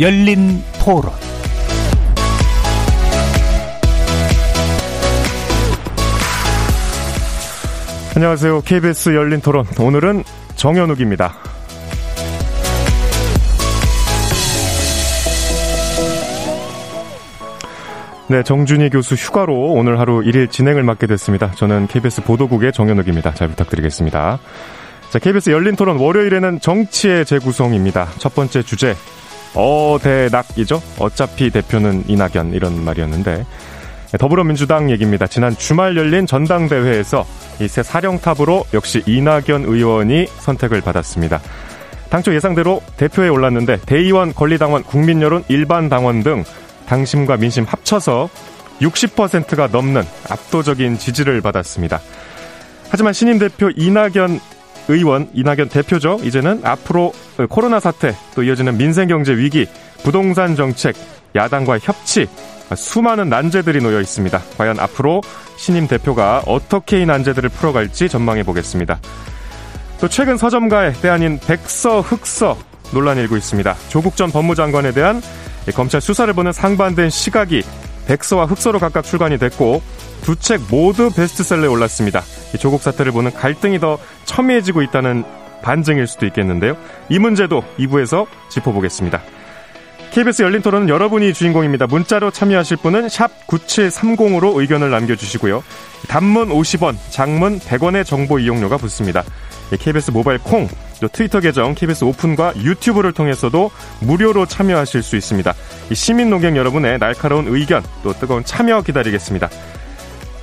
열린 토론 안녕하세요. KBS 열린 토론. 오늘은 정현욱입니다. 네, 정준희 교수 휴가로 오늘 하루 1일 진행을 맡게 됐습니다. 저는 KBS 보도국의 정현욱입니다. 잘 부탁드리겠습니다. 자, KBS 열린 토론 월요일에는 정치의 재구성입니다. 첫 번째 주제, 어대낙이죠. 어차피 대표는 이낙연 이런 말이었는데 더불어민주당 얘기입니다. 지난 주말 열린 전당대회에서 이 새 사령탑으로 역시 이낙연 의원이 선택을 받았습니다. 당초 예상대로 대표에 올랐는데 대의원, 권리당원, 국민여론, 일반 당원 등 당심과 민심 합쳐서 60%가 넘는 압도적인 지지를 받았습니다. 하지만 신임 대표 이낙연 의원, 이낙연 대표죠. 이제는 앞으로 코로나 사태, 또 이어지는 민생 경제 위기, 부동산 정책, 야당과 협치, 수많은 난제들이 놓여 있습니다. 과연 앞으로 신임 대표가 어떻게 이 난제들을 풀어갈지 전망해 보겠습니다. 또 최근 서점가에 대한인 백서, 흑서 논란이 일고 있습니다. 조국 전 법무장관에 대한 검찰 수사를 보는 상반된 시각이 백서와 흑서로 각각 출간이 됐고 두 책 모두 베스트셀러에 올랐습니다. 조국 사태를 보는 갈등이 더 첨예해지고 있다는 반증일 수도 있겠는데요. 이 문제도 2부에서 짚어보겠습니다. KBS 열린 토론은 여러분이 주인공입니다. 문자로 참여하실 분은 샵 9730으로 의견을 남겨주시고요. 단문 50원, 장문 100원의 정보 이용료가 붙습니다. KBS 모바일 콩, 또 트위터 계정 KBS 오픈과 유튜브를 통해서도 무료로 참여하실 수 있습니다. 시민 농객 여러분의 날카로운 의견, 또 뜨거운 참여 기다리겠습니다.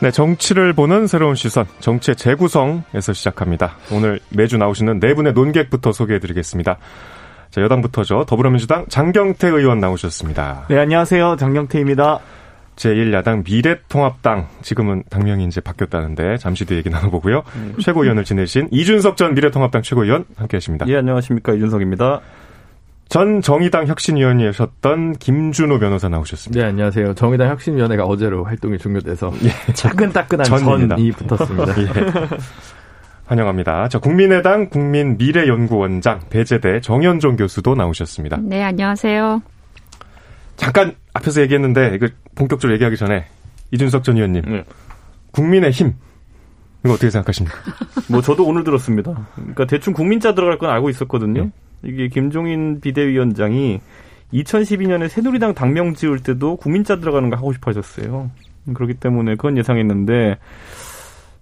네, 정치를 보는 새로운 시선, 정치의 재구성에서 시작합니다. 오늘 매주 나오시는 네 분의 논객부터 소개해드리겠습니다. 자, 여당부터죠. 더불어민주당 장경태 의원 나오셨습니다. 네, 안녕하세요. 장경태입니다. 제1야당 미래통합당 지금은 당명이 이제 바뀌었다는데 잠시 뒤 얘기 나눠보고요. 음. 최고위원을 지내신 이준석 전 미래통합당 최고위원 함께하십니다. 예, 안녕하십니까 이준석입니다. 전 정의당 혁신위원이셨던 김준호 변호사 나오셨습니다. 네, 안녕하세요. 정의당 혁신위원회가 어제로 활동이 종료돼서 예. 따끈따끈한 전이 붙었습니다. 예. 환영합니다. 자, 국민의당 국민미래연구원장 배재대 정현종 교수도 나오셨습니다. 네, 안녕하세요. 잠깐 앞에서 얘기했는데 이거 본격적으로 얘기하기 전에 이준석 전 의원님 네. 국민의 힘 이거 어떻게 생각하십니까? 뭐 저도 오늘 들었습니다. 그러니까 대충 국민자 들어갈 건 알고 있었거든요. 네. 이게 김종인 비대위원장이 2012년에 새누리당 당명 지을 때도 국민자 들어가는 거 하고 싶어 하셨어요. 그렇기 때문에 그건 예상했는데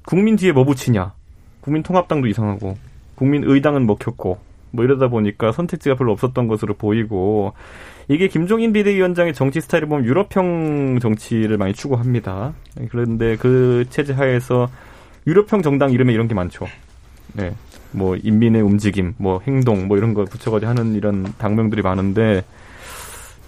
국민 뒤에 뭐 붙이냐? 국민통합당도 이상하고 국민의당은 먹혔고 뭐 이러다 보니까 선택지가 별로 없었던 것으로 보이고 이게 김종인 비대위원장의 정치 스타일을 보면 유럽형 정치를 많이 추구합니다. 그런데 그 체제 하에서 유럽형 정당 이름에 이런 게 많죠. 네. 뭐 인민의 움직임, 뭐 행동, 뭐 이런 거 붙여가지고 하는 이런 당명들이 많은데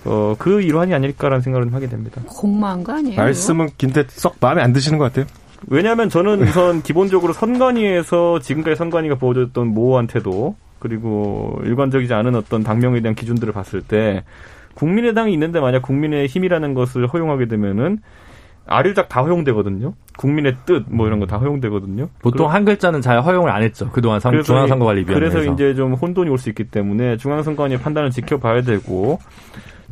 어, 그 일환이 아닐까라는 생각을 좀 하게 됩니다. 공마한 거 아니에요? 말씀은 긴데 썩 마음에 안 드시는 것 같아요. 왜냐하면 저는 우선 기본적으로 선관위에서 지금까지 선관위가 보여줬던 모호한테도 그리고 일관적이지 않은 어떤 당명에 대한 기준들을 봤을 때 국민의당이 있는데 만약 국민의 힘이라는 것을 허용하게 되면은 아류작 다 허용되거든요. 국민의 뜻 뭐 이런 거 다 허용되거든요. 보통 한 글자는 잘 허용을 안 했죠. 그동안 상, 중앙선거관리위원회에서. 그래서 이제 좀 혼돈이 올 수 있기 때문에 중앙선거관위 판단을 지켜봐야 되고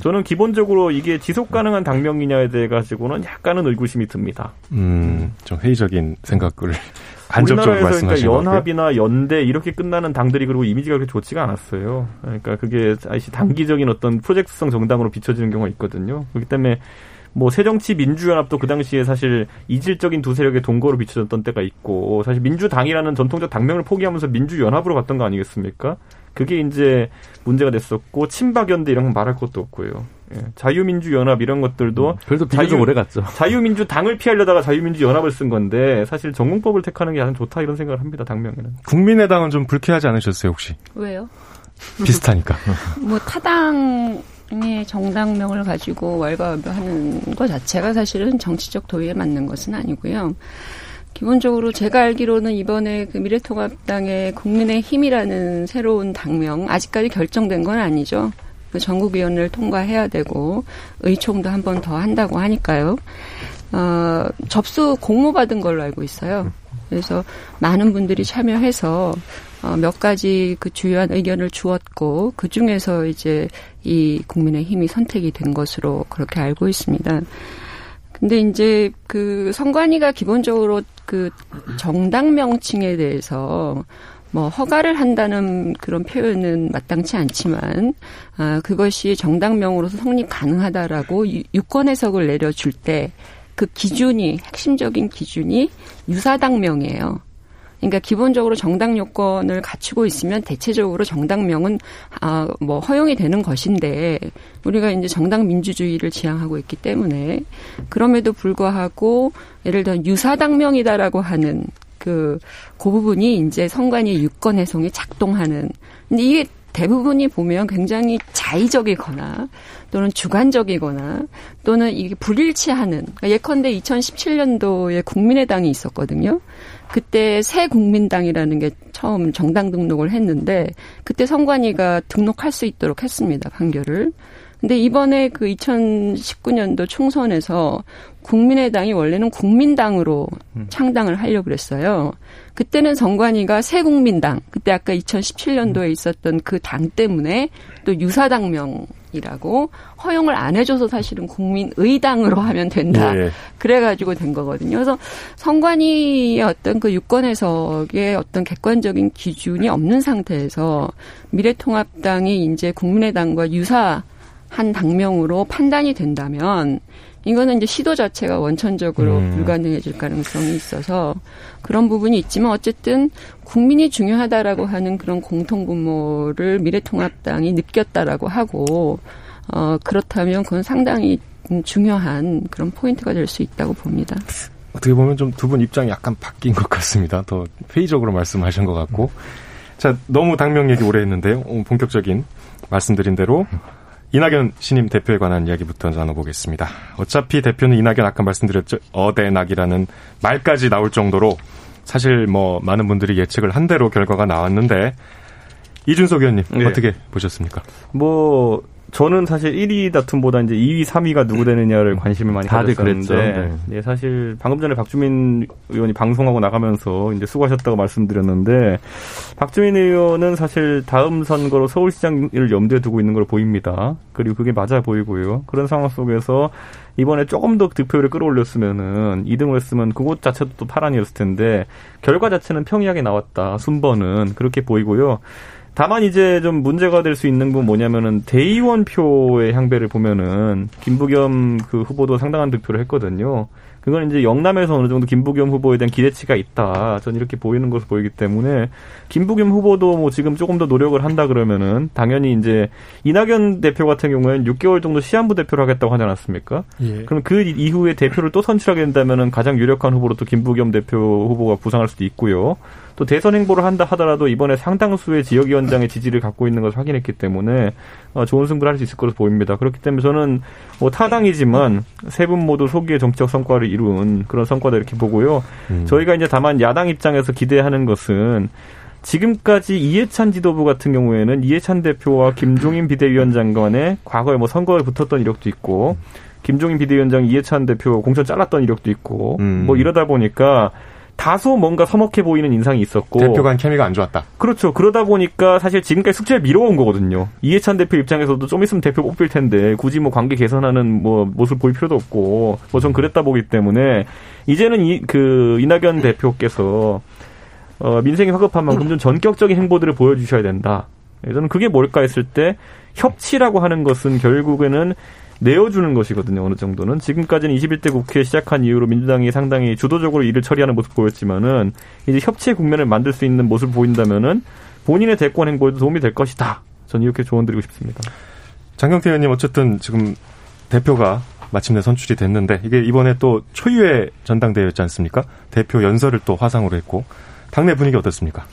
저는 기본적으로 이게 지속 가능한 당명이냐에 대해 가지고는 약간은 의구심이 듭니다. 음, 좀 회의적인 생각을 간접적으로 말씀하신 그러니까 연합이나 연대 이렇게 끝나는 당들이 그리고 이미지가 그렇게 좋지가 않았어요. 그러니까 그게 아시 단기적인 어떤 프로젝트성 정당으로 비춰지는 경우가 있거든요. 그렇기 때문에 뭐 새정치민주연합도 그 당시에 사실 이질적인 두 세력의 동거로 비춰졌던 때가 있고 사실 민주당이라는 전통적 당명을 포기하면서 민주연합으로 갔던 거 아니겠습니까? 그게 이제 문제가 됐었고 친박연대 이런 건 말할 것도 없고요. 예. 자유민주연합 이런 것들도 음, 그래도 자유 오래 갔죠. 자유민주당을 피하려다가 자유민주연합을 쓴 건데 사실 전공법을 택하는 게 가장 좋다 이런 생각을 합니다. 당명에는. 국민의당은 좀 불쾌하지 않으셨어요 혹시? 왜요? 비슷하니까. 뭐 타당 정당명을 가지고 왈가왈부하는 것 자체가 사실은 정치적 도의에 맞는 것은 아니고요. 기본적으로 제가 알기로는 이번에 그 미래통합당의 국민의 힘이라는 새로운 당명 아직까지 결정된 건 아니죠. 그 전국위원회를 통과해야 되고 의총도 한 번 더 한다고 하니까요. 어, 접수 공모 받은 걸로 알고 있어요. 그래서 많은 분들이 참여해서 어, 몇 가지 그 주요한 의견을 주었고 그 중에서 이제 이 국민의 힘이 선택이 된 것으로 그렇게 알고 있습니다. 근데 이제 그 선관위가 기본적으로 그 정당 명칭에 대해서 뭐 허가를 한다는 그런 표현은 마땅치 않지만 아 그것이 정당명으로서 성립 가능하다라고 유권 해석을 내려줄 때 그 기준이 핵심적인 기준이 유사당명이에요. 그러니까 기본적으로 정당 요건을 갖추고 있으면 대체적으로 정당명은 아 뭐 허용이 되는 것인데 우리가 이제 정당 민주주의를 지향하고 있기 때문에 그럼에도 불구하고 예를 들어 유사당명이다라고 하는 그, 그 부분이 이제 성관위 유권 해송이 작동하는. 근데 이게 대부분이 보면 굉장히 자의적이거나 또는 주관적이거나 또는 이게 불일치하는 그러니까 예컨대 2017년도에 국민의당이 있었거든요. 그때 새 국민당이라는 게 처음 정당 등록을 했는데 그때 선관위가 등록할 수 있도록 했습니다. 판결을. 근데 이번에 그 2019년도 총선에서 국민의당이 원래는 국민당으로 음. 창당을 하려고 그랬어요. 그때는 정관이가 새국민당, 그때 아까 2017년도에 있었던 그 당 때문에 또 유사당명이라고 허용을 안 해줘서 사실은 국민의당으로 하면 된다. 예. 그래가지고 된 거거든요. 그래서 선관위의 어떤 그 유권 해석의 어떤 객관적인 기준이 없는 상태에서 미래통합당이 이제 국민의당과 유사 한 당명으로 판단이 된다면 이거는 이제 시도 자체가 원천적으로 음. 불가능해질 가능성이 있어서 그런 부분이 있지만 어쨌든 국민이 중요하다라고 하는 그런 공통분모를 미래통합당이 느꼈다라고 하고 어 그렇다면 그건 상당히 중요한 그런 포인트가 될 수 있다고 봅니다. 어떻게 보면 좀 두 분 입장이 약간 바뀐 것 같습니다. 더 회의적으로 말씀하신 것 같고. 자, 너무 당명 얘기 오래 했는데요. 어, 본격적인 말씀드린 대로 이낙연 신임 대표에 관한 이야기부터 나눠보겠습니다. 어차피 대표는 이낙연 아까 말씀드렸죠. 어대낙이라는 말까지 나올 정도로 사실 뭐 많은 분들이 예측을 한 대로 결과가 나왔는데 이준석 의원님 네. 어떻게 보셨습니까? 뭐 저는 사실 1위 다툼보다 이제 2위, 3위가 누구 되느냐를 관심을 많이 가졌었는데, 네. 네. 사실 방금 전에 박주민 의원이 방송하고 나가면서 이제 수고하셨다고 말씀드렸는데, 박주민 의원은 사실 다음 선거로 서울시장을 염두에 두고 있는 걸 보입니다. 그리고 그게 맞아 보이고요. 그런 상황 속에서 이번에 조금 더 득표율을 끌어올렸으면은 2등을 했으면 그것 자체도 또 파란이었을 텐데, 결과 자체는 평이하게 나왔다. 순번은 그렇게 보이고요. 다만 이제 좀 문제가 될 수 있는 건 뭐냐면은 대의원 표의 향배를 보면은 김부겸 그 후보도 상당한 득표를 했거든요. 그건 이제 영남에서 어느 정도 김부겸 후보에 대한 기대치가 있다. 전 이렇게 보이는 것으로 보이기 때문에 김부겸 후보도 뭐 지금 조금 더 노력을 한다 그러면은 당연히 이제 이낙연 대표 같은 경우에는 6개월 정도 시한부 대표를 하겠다고 하지 않았습니까? 예. 그럼 그 이후에 대표를 또 선출하게 된다면은 가장 유력한 후보로 또 김부겸 대표 후보가 부상할 수도 있고요. 또 대선 행보를 한다 하더라도 이번에 상당수의 지역위원장의 지지를 갖고 있는 것을 확인했기 때문에 어, 좋은 승부를 할 수 있을 것으로 보입니다. 그렇기 때문에 저는 뭐 타당이지만 세 분 모두 소기의 정치적 성과를 이룬 그런 성과다 이렇게 보고요. 음. 저희가 이제 다만 야당 입장에서 기대하는 것은 지금까지 이해찬 지도부 같은 경우에는 이해찬 대표와 김종인 비대위원장 간에 과거에 뭐 선거에 붙었던 이력도 있고 김종인 비대위원장 이해찬 대표 공천 잘랐던 이력도 있고 음. 뭐 이러다 보니까 다소 뭔가 서먹해 보이는 인상이 있었고 대표 간 케미가 안 좋았다. 그렇죠. 그러다 보니까 사실 지금까지 숙제를 미뤄온 거거든요. 이해찬 대표 입장에서도 좀 있으면 대표 뽑힐 텐데 굳이 뭐 관계 개선하는 뭐 모습 보일 필요도 없고 뭐 전 그랬다 보기 때문에 이제는 이 그 이낙연 대표께서 어 민생이 허급한 만큼 좀 전격적인 행보들을 보여주셔야 된다. 저는 그게 뭘까 했을 때 협치라고 하는 것은 결국에는 내어주는 것이거든요. 어느 정도는 지금까지는 21대 국회 시작한 이후로 민주당이 상당히 주도적으로 일을 처리하는 모습 보였지만은 이제 협치의 국면을 만들 수 있는 모습을 보인다면은 본인의 대권 행보에도 도움이 될 것이다. 저는 이렇게 조언드리고 싶습니다. 장경태 의원님 어쨌든 지금 대표가 마침내 선출이 됐는데 이게 이번에 또 초유의 전당대회였지 않습니까? 대표 연설을 또 화상으로 했고 당내 분위기 어떻습니까?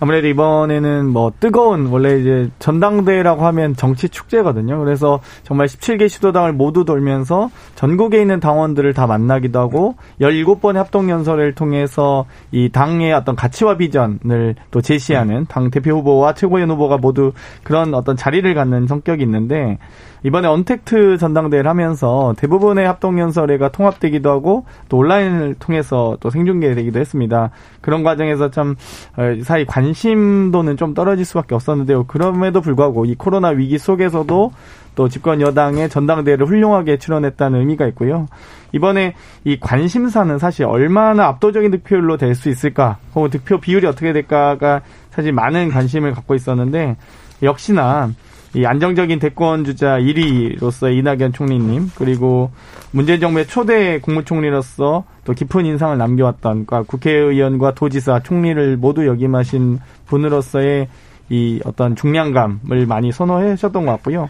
아무래도 이번에는 뭐 뜨거운 원래 이제 전당대회라고 하면 정치 축제거든요. 그래서 정말 17개 시도당을 모두 돌면서 전국에 있는 당원들을 다 만나기도 하고 17번의 합동연설을 통해서 이 당의 어떤 가치와 비전을 또 제시하는 당 대표 후보와 최고위원 후보가 모두 그런 어떤 자리를 갖는 성격이 있는데 이번에 언택트 전당대회를 하면서 대부분의 합동연설회가 통합되기도 하고 또 온라인을 통해서 또 생중계되기도 했습니다. 그런 과정에서 참 어, 사이 관심도는 좀 떨어질 수밖에 없었는데요. 그럼에도 불구하고 이 코로나 위기 속에서도 또 집권 여당의 전당대회를 훌륭하게 출연했다는 의미가 있고요. 이번에 이 관심사는 사실 얼마나 압도적인 득표율로 될 수 있을까, 혹은 득표 비율이 어떻게 될까가 사실 많은 관심을 갖고 있었는데 역시나 이 안정적인 대권 주자 1위로서 이낙연 총리님 그리고 문재인 정부의 초대 국무총리로서 또 깊은 인상을 남겨왔던 그러니까 국회의원과 도지사 총리를 모두 역임하신 분으로서의 이 어떤 중량감을 많이 선호해 주셨던 것 같고요.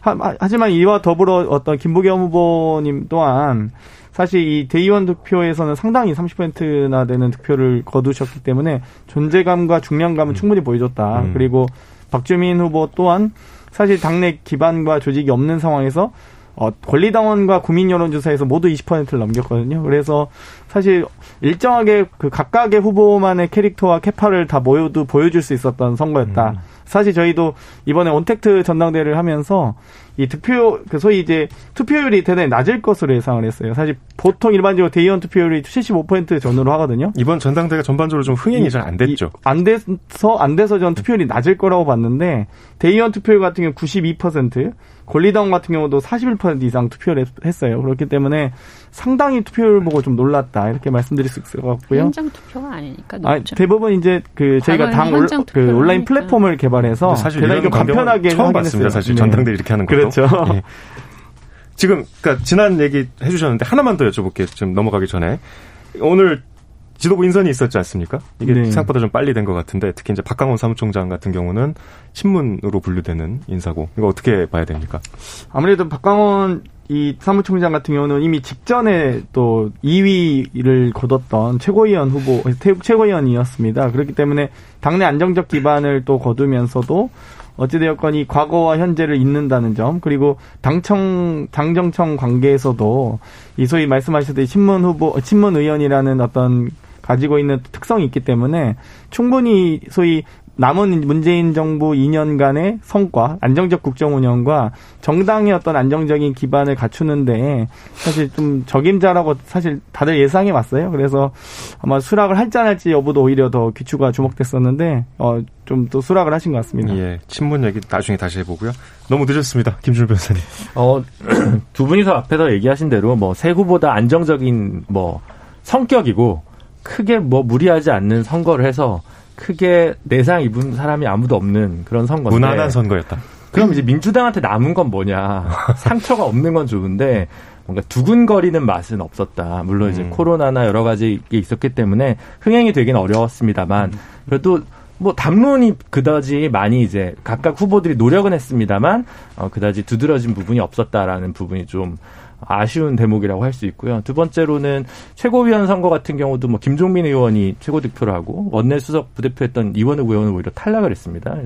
하, 지만 이와 더불어 어떤 김부겸 후보님 또한 사실 이 대의원 득표에서는 상당히 30%나 되는 득표를 거두셨기 때문에 존재감과 중량감은 충분히 보여줬다. 음. 그리고 박주민 후보 또한 사실 당내 기반과 조직이 없는 상황에서 어, 권리당원과 국민 여론조사에서 모두 20%를 넘겼거든요. 그래서 사실 일정하게 그 각각의 후보만의 캐릭터와 캐파를 다 모여도 보여줄 수 있었던 선거였다. 음. 사실 저희도 이번에 온택트 전당대회를 하면서 이 득표 그 소위 이제 투표율이 대단히 낮을 것으로 예상을 했어요. 사실 보통 일반적으로 대의원 투표율이 75% 전후로 하거든요. 이번 전당대회가 전반적으로 좀 흥행이 잘 안 됐죠. 안 돼서 안 돼서 전 투표율이 낮을 거라고 봤는데 대의원 투표율 같은 경우 92%, 권리당 같은 경우도 41% 이상 투표를 했 어요. 그렇기 때문에 상당히 투표율 보고 좀 놀랐다 이렇게 말씀드릴 수 있을 것 같고요. 현장 투표가 아니니까 아, 대부분 이제 그 저희가 당 올, 그 온라인 플랫폼을 개발해서 사실 좀 간편하게 처음 봤습니다. 사실 네. 전당대 이렇게 하는 것도. 그렇죠. 네. 지금 그러니까 지난 얘기 해주셨는데 하나만 더 여쭤볼게요. 좀 넘어가기 전에 오늘 지도부 인선이 있었지 않습니까? 이게 네. 생각보다 좀 빨리 된 것 같은데 특히 이제 박강원 사무총장 같은 경우는 신문으로 분류되는 인사고 이거 어떻게 봐야 됩니까? 아무래도 박강원 이 사무총장 같은 경우는 이미 직전에 또 2위를 거뒀던 최고위원 후보, 최고위원이었습니다. 그렇기 때문에 당내 안정적 기반을 또 거두면서도 어찌되었건 이 과거와 현재를 잇는다는 점, 그리고 당청, 당정청 관계에서도 이 소위 말씀하셨듯이 신문 후보, 신문 의원이라는 어떤 가지고 있는 특성이 있기 때문에 충분히 소위 남은 문재인 정부 2년간의 성과, 안정적 국정 운영과 정당의 어떤 안정적인 기반을 갖추는데 사실 좀 적임자라고 사실 다들 예상해 왔어요. 그래서 아마 수락을 할지 안 할지 여부도 오히려 더 귀추가 주목됐었는데 어, 좀 또 수락을 하신 것 같습니다. 예, 친문 얘기 나중에 다시 해보고요. 너무 늦었습니다, 김준호 변호사님. 어, 두 분이서 앞에서 얘기하신 대로 뭐 세 후보다 안정적인 뭐 성격이고 크게 뭐 무리하지 않는 선거를 해서 크게 내상 입은 사람이 아무도 없는 그런 선거인데 무난한 선거였다. 그럼 이제 민주당한테 남은 건 뭐냐? 상처가 없는 건 좋은데 뭔가 두근거리는 맛은 없었다. 물론 이제 음. 코로나나 여러 가지 게 있었기 때문에 흥행이 되기는 어려웠습니다만 음. 그래도 뭐 담론이 그다지 많이 이제 각각 후보들이 노력은 했습니다만 어 그다지 두드러진 부분이 없었다라는 부분이 좀 아쉬운 대목이라고 할 수 있고요. 두 번째로는 최고위원 선거 같은 경우도 뭐 김종민 의원이 최고 득표를 하고 원내 수석 부대표했던 이원욱 의원은 오히려 탈락을 했습니다.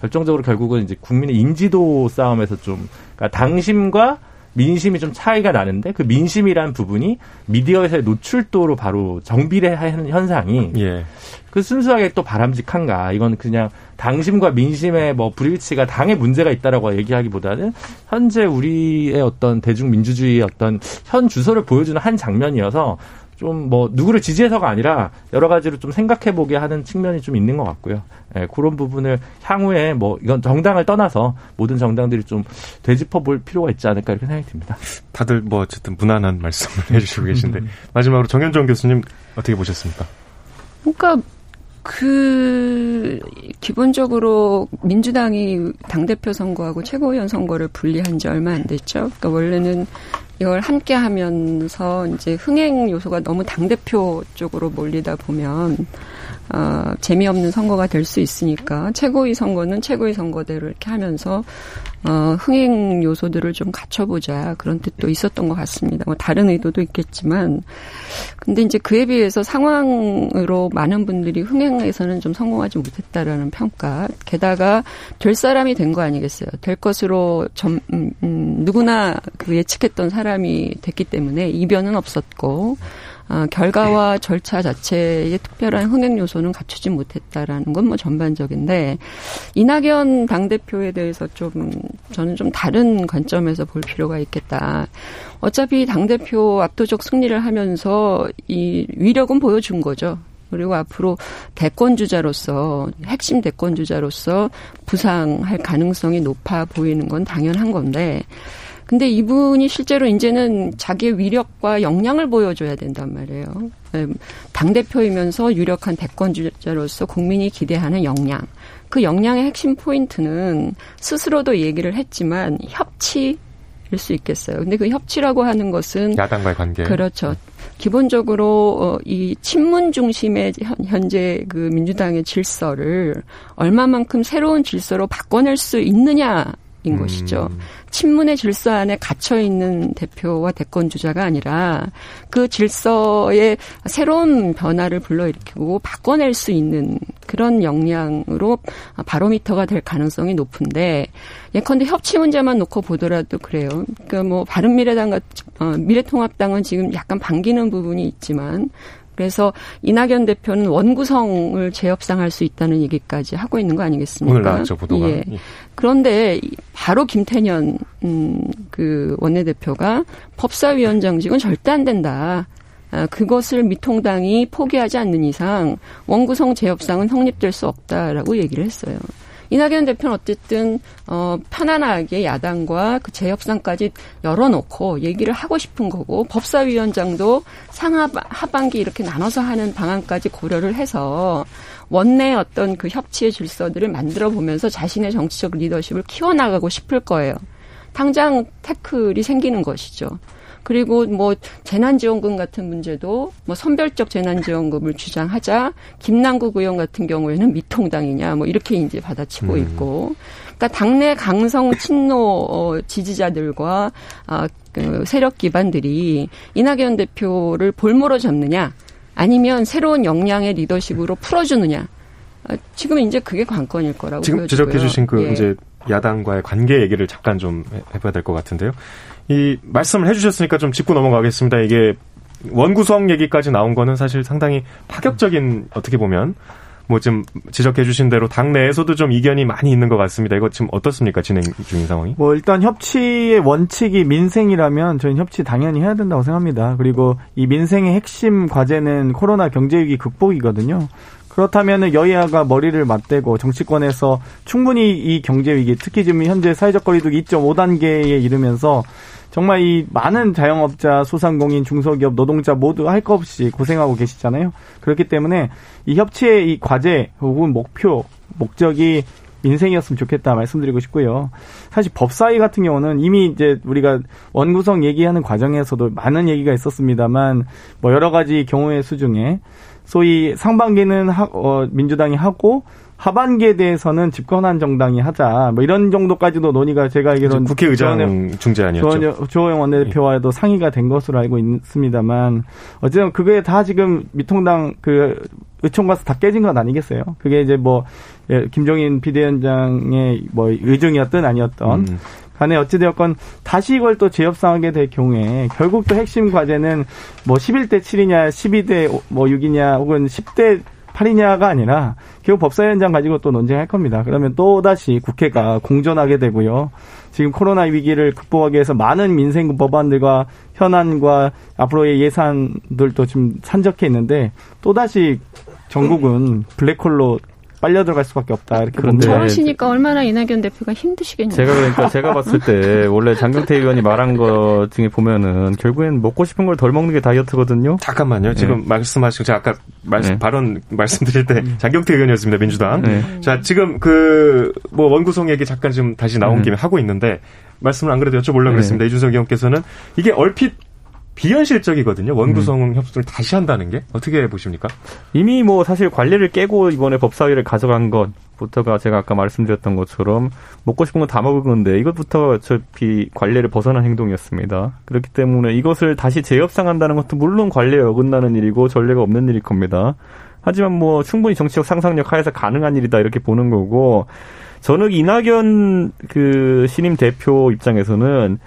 결정적으로 결국은 이제 국민의 인지도 싸움에서 좀 그러니까 당심과 민심이 좀 차이가 나는데 그 민심이란 부분이 미디어에서의 노출도로 바로 정비례하는 현상이 예. 그 순수하게 또 바람직한가 이건 그냥 당심과 민심의 뭐 불일치가 당의 문제가 있다라고 얘기하기보다는 현재 우리의 어떤 대중민주주의의 어떤 현 주소를 보여주는 한 장면이어서 좀 뭐 누구를 지지해서가 아니라 여러 가지로 좀 생각해 보게 하는 측면이 좀 있는 것 같고요. 예, 그런 부분을 향후에 뭐 이건 정당을 떠나서 모든 정당들이 좀 되짚어 볼 필요가 있지 않을까 이렇게 생각이 듭니다. 다들 뭐 어쨌든 무난한 말씀을 해주시고 계신데 마지막으로 정현정 교수님 어떻게 보셨습니까? 그러니까 그 기본적으로 민주당이 당 대표 선거하고 최고위원 선거를 분리한 지 얼마 안 됐죠. 그러니까 원래는 이걸 함께 하면서 이제 흥행 요소가 너무 당대표 쪽으로 몰리다 보면 어, 재미없는 선거가 될 수 있으니까 최고위 선거는 최고위 선거대로 이렇게 하면서 어, 흥행 요소들을 좀 갖춰보자 그런 뜻도 있었던 것 같습니다. 뭐 다른 의도도 있겠지만 근데 이제 그에 비해서 상황으로 많은 분들이 흥행에서는 좀 성공하지 못했다라는 평가. 게다가 될 사람이 된 거 아니겠어요? 될 것으로 점, 음, 음, 누구나 그 예측했던 사람이 됐기 때문에 이변은 없었고 아, 결과와 절차 자체의 특별한 흥행 요소는 갖추지 못했다라는 건 뭐 전반적인데 이낙연 당 대표에 대해서 좀 저는 좀 다른 관점에서 볼 필요가 있겠다. 어차피 당 대표 압도적 승리를 하면서 이 위력은 보여준 거죠. 그리고 앞으로 대권 주자로서 핵심 대권 주자로서 부상할 가능성이 높아 보이는 건 당연한 건데 근데 이분이 실제로 이제는 자기의 위력과 역량을 보여줘야 된단 말이에요. 네, 당대표이면서 유력한 대권주자로서 국민이 기대하는 역량. 그 역량의 핵심 포인트는 스스로도 얘기를 했지만 협치, 일수 있겠어요. 근데 그 협치라고 하는 것은 야당과의 관계 그렇죠. 기본적으로 어, 이 친문 중심의 현재 그 민주당의 질서를 얼마만큼 새로운 질서로 바꿔낼 수 있느냐 인 음. 것이죠. 친문의 질서 안에 갇혀 있는 대표와 대권 주자가 아니라 그 질서의 새로운 변화를 불러일으키고 바꿔낼 수 있는 그런 역량으로 바로미터가 될 가능성이 높은데 예컨대 협치 문제만 놓고 보더라도 그래요. 그러니까 뭐 바른미래당 같 어, 미래통합당은 지금 약간 반기는 부분이 있지만 그래서 이낙연 대표는 원구성을 재협상할 수 있다는 얘기까지 하고 있는 거 아니겠습니까? 오늘 나왔죠 보도가. 예. 예. 그런데 바로 김태년 음, 그 원내대표가 법사위원장직은 절대 안 된다. 아, 그것을 미통당이 포기하지 않는 이상 원구성 재협상은 성립될 수 없다라고 얘기를 했어요. 이낙연 대표는 어쨌든 어 편안하게 야당과 그 재협상까지 열어놓고 얘기를 하고 싶은 거고 법사위원장도 상하 하반기 이렇게 나눠서 하는 방안까지 고려를 해서 원내 어떤 그 협치의 질서들을 만들어 보면서 자신의 정치적 리더십을 키워나가고 싶을 거예요. 당장 태클이 생기는 것이죠. 그리고 뭐 재난지원금 같은 문제도 뭐 선별적 재난지원금을 주장하자 김남국 의원 같은 경우에는 미통당이냐 뭐 이렇게 이제 받아치고 음. 있고 그러니까 당내 강성 친노 어, 지지자들과 아, 그 세력 기반들이 이낙연 대표를 볼모로 잡느냐 아니면 새로운 역량의 리더십으로 풀어주느냐 아, 지금 이제 그게 관건일 거라고 지금 보여지고요. 지적해 주신 그 예. 이제 야당과의 관계 얘기를 잠깐 좀 해봐야 될 것 같은데요. 이 말씀을 해주셨으니까 좀 짚고 넘어가겠습니다. 이게 원구성 얘기까지 나온 거는 사실 상당히 파격적인 어떻게 보면 뭐 지금 지적해 주신 대로 당내에서도 좀 이견이 많이 있는 것 같습니다. 이거 지금 어떻습니까? 진행 중인 상황이? 뭐 일단 협치의 원칙이 민생이라면 저희는 협치 당연히 해야 된다고 생각합니다. 그리고 이 민생의 핵심 과제는 코로나 경제 위기 극복이거든요. 그렇다면 여야가 머리를 맞대고 정치권에서 충분히 이 경제 위기, 특히 지금 현재 사회적 거리두기 2.5단계에 이르면서 정말 이 많은 자영업자, 소상공인, 중소기업, 노동자 모두 할 것 없이 고생하고 계시잖아요. 그렇기 때문에 이 협치의 이 과제 혹은 목표, 목적이 인생이었으면 좋겠다 말씀드리고 싶고요. 사실 법사위 같은 경우는 이미 이제 우리가 원구성 얘기하는 과정에서도 많은 얘기가 있었습니다만 뭐 여러 가지 경우의 수 중에 소위 상반기는 하, 어, 민주당이 하고 하반기에 대해서는 집권한 정당이 하자 뭐 이런 정도까지도 논의가 제가 알기로는 국회의장 중재 아니었죠. 조호영 원내대표와도 네. 상의가 된 것으로 알고 있습니다만 어쨌든 그게 다 지금 미통당 그 의총 가서 다 깨진 건 아니겠어요. 그게 이제 뭐 예, 김종인 비대위원장의 뭐 의중이었든 아니었던 음. 간에 어찌되었건 다시 이걸 또 재협상하게 될 경우에 결국 또 핵심 과제는 뭐 11대 7이냐 12대 뭐 6이냐 혹은 10대 8이냐가 아니라 결국 법사위원장 가지고 또 논쟁할 겁니다. 그러면 또 다시 국회가 공존하게 되고요. 지금 코로나 위기를 극복하기 위해서 많은 민생 법안들과 현안과 앞으로의 예산들도 지금 산적해 있는데 또 다시 전국은 블랙홀로 빨려 들어갈 수밖에 없다. 이렇게 그런데 저러시니까 얼마나 이낙연 대표가 힘드시겠냐. 제가 그러니까 제가 봤을 때 원래 장경태 의원이 말한 것 중에 보면은 결국엔 먹고 싶은 걸 덜 먹는 게 다이어트거든요. 잠깐만요. 지금 네. 말씀하시고 제가 아까 말씀 네. 발언 말씀드릴 때 음. 장경태 의원이었습니다. 민주당. 네. 자 지금 그 뭐 원구성 얘기 잠깐 좀 다시 나온 네. 김에 하고 있는데 말씀을 안 그래도 여쭤보려고 네. 그랬습니다. 이준석 의원께서는 이게 얼핏 비현실적이거든요. 원구성 음. 협상을 다시 한다는 게 어떻게 보십니까? 이미 뭐 사실 관례를 깨고 이번에 법사위를 가져간 것부터가 제가 아까 말씀드렸던 것처럼 먹고 싶은 건 다 먹은 건데 이것부터 어차피 관례를 벗어난 행동이었습니다. 그렇기 때문에 이것을 다시 재협상한다는 것도 물론 관례에 어긋나는 일이고 전례가 없는 일일 겁니다. 하지만 뭐 충분히 정치적 상상력 하에서 가능한 일이다 이렇게 보는 거고 저는 이낙연 그 신임 대표 입장에서는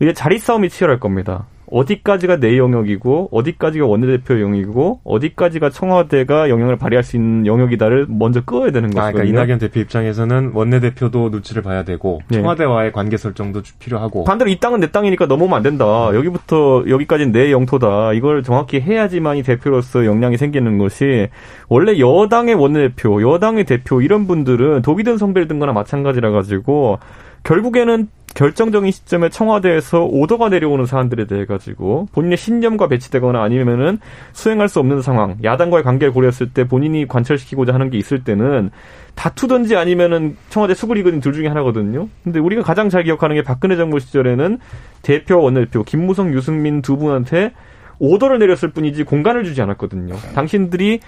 이제 자리 싸움이 치열할 겁니다. 어디까지가 내 영역이고 어디까지가 원내대표 영역이고 어디까지가 청와대가 영향을 발휘할 수 있는 영역이다를 먼저 끄어야 되는 거죠. 아, 그러니까 이낙연 대표 입장에서는 원내대표도 눈치를 봐야 되고 네. 청와대와의 관계 설정도 필요하고 반대로 이 땅은 내 땅이니까 넘어오면 안 된다. 여기부터 여기까지는 내 영토다. 이걸 정확히 해야지만 이 대표로서 역량이 생기는 것이 원래 여당의 원내대표, 여당의 대표 이런 분들은 독이 든 성배를 든 거나 마찬가지라 가지고 결국에는 결정적인 시점에 청와대에서 오더가 내려오는 사안들에 대해 가지고 본인의 신념과 배치되거나 아니면은 수행할 수 없는 상황, 야당과의 관계를 고려했을 때 본인이 관철시키고자 하는 게 있을 때는 다투든지 아니면은 청와대 수그리거든 둘 중에 하나거든요. 근데 우리가 가장 잘 기억하는 게 박근혜 정부 시절에는 대표 원내대표 김무성, 유승민 두 분한테 오더를 내렸을 뿐이지 공간을 주지 않았거든요. 당신들이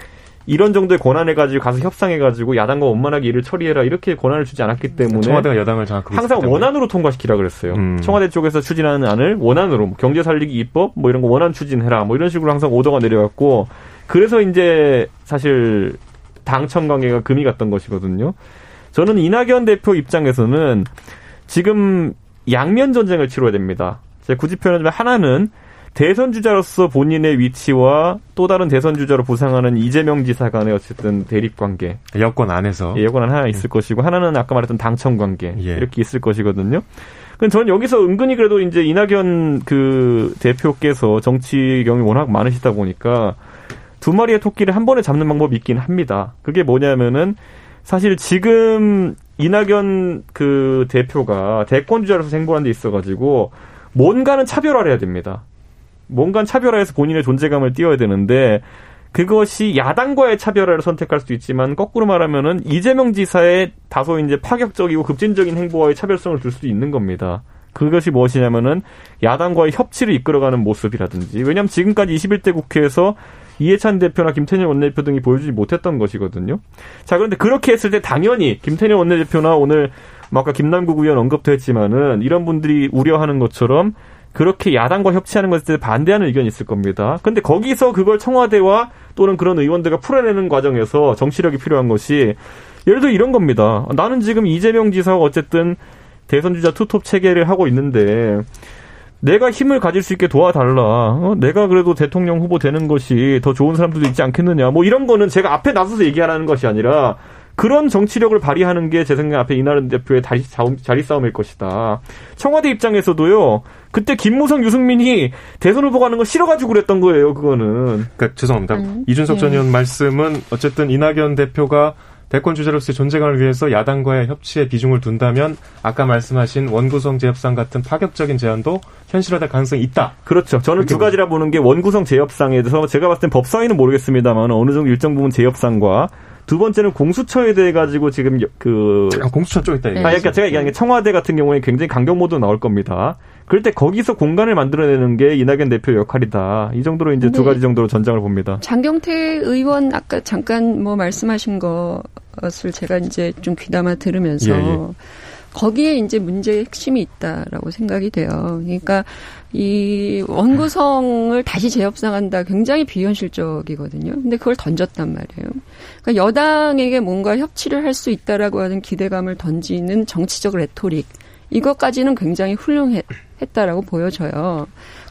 이런 정도의 권한을 가지고 가서 협상해가지고 야당과 원만하게 일을 처리해라 이렇게 권한을 주지 않았기 때문에 청와대가 여당을 장악하고 항상 원안으로 통과시키라 그랬어요. 음. 청와대 쪽에서 추진하는 안을 원안으로 뭐 경제 살리기 입법 뭐 이런 거 원안 추진해라 뭐 이런 식으로 항상 오더가 내려갔고 그래서 이제 사실 당청 관계가 금이 갔던 것이거든요. 저는 이낙연 대표 입장에서는 지금 양면 전쟁을 치러야 됩니다. 제가 굳이 표현하자면 하나는 대선 주자로서 본인의 위치와 또 다른 대선 주자로 부상하는 이재명 지사 간의 어쨌든 대립 관계. 여권 안에서. 예, 여권 안 하나 있을 음. 것이고 하나는 아까 말했던 당청 관계. 예. 이렇게 있을 것이거든요. 그럼 저는 여기서 은근히 그래도 이제 이낙연 그 대표께서 정치 경험이 워낙 많으시다 보니까 두 마리의 토끼를 한 번에 잡는 방법이 있긴 합니다. 그게 뭐냐면은 사실 지금 이낙연 그 대표가 대권 주자로서 생보한 데 있어 가지고 뭔가는 차별화를 해야 됩니다. 뭔가 차별화해서 본인의 존재감을 띄워야 되는데 그것이 야당과의 차별화를 선택할 수도 있지만 거꾸로 말하면은 이재명 지사의 다소 이제 파격적이고 급진적인 행보와의 차별성을 둘 수도 있는 겁니다. 그것이 무엇이냐면은 야당과의 협치를 이끌어가는 모습이라든지 왜냐하면 지금까지 21대 국회에서 이해찬 대표나 김태년 원내대표 등이 보여주지 못했던 것이거든요. 자 그런데 그렇게 했을 때 당연히 김태년 원내대표나 오늘 뭐 아까 김남국 의원 언급도 했지만은 이런 분들이 우려하는 것처럼 그렇게 야당과 협치하는 것에 반대하는 의견이 있을 겁니다. 근데 거기서 그걸 청와대와 또는 그런 의원들과 풀어내는 과정에서 정치력이 필요한 것이 예를 들어 이런 겁니다. 나는 지금 이재명 지사가 어쨌든 대선 주자 투톱 체계를 하고 있는데 내가 힘을 가질 수 있게 도와달라. 어? 내가 그래도 대통령 후보 되는 것이 더 좋은 사람들도 있지 않겠느냐. 뭐 이런 거는 제가 앞에 나서서 얘기하라는 것이 아니라 그런 정치력을 발휘하는 게 제 생각 앞에 이나른 대표의 자리, 자리 싸움일 것이다. 청와대 입장에서도요. 그때 김무성, 유승민이 대선 후보 가는 거 싫어가지고 그랬던 거예요. 그거는. 그러니까 죄송합니다. 음. 이준석 전 네. 의원 말씀은 어쨌든 이낙연 대표가 대권 주자로서의 존재감을 위해서 야당과의 협치에 비중을 둔다면 아까 말씀하신 원구성 재협상 같은 파격적인 제안도 현실화될 가능성이 있다. 그렇죠. 저는 두 가지라 보는 게 원구성 재협상에 대해서 제가 봤을 땐 법사위는 모르겠습니다만 어느 정도 일정 부분 재협상과 두 번째는 공수처에 대해 가지고 지금 그 아, 공수처 쪽에 있다. 아, 그러니까 제가 얘기하는 게 청와대 같은 경우에 굉장히 강경 모드 나올 겁니다. 그럴 때 거기서 공간을 만들어내는 게 이낙연 대표 역할이다. 이 정도로 이제 두 가지 정도로 전장을 봅니다. 장경태 의원 아까 잠깐 뭐 말씀하신 것을 제가 이제 좀 귀담아 들으면서 예, 예. 거기에 이제 문제의 핵심이 있다라고 생각이 돼요. 그러니까 이 원구성을 다시 재협상한다 굉장히 비현실적이거든요. 근데 그걸 던졌단 말이에요. 그러니까 여당에게 뭔가 협치를 할 수 있다라고 하는 기대감을 던지는 정치적 rhetoric 이것까지는 굉장히 훌륭했다라고 보여져요.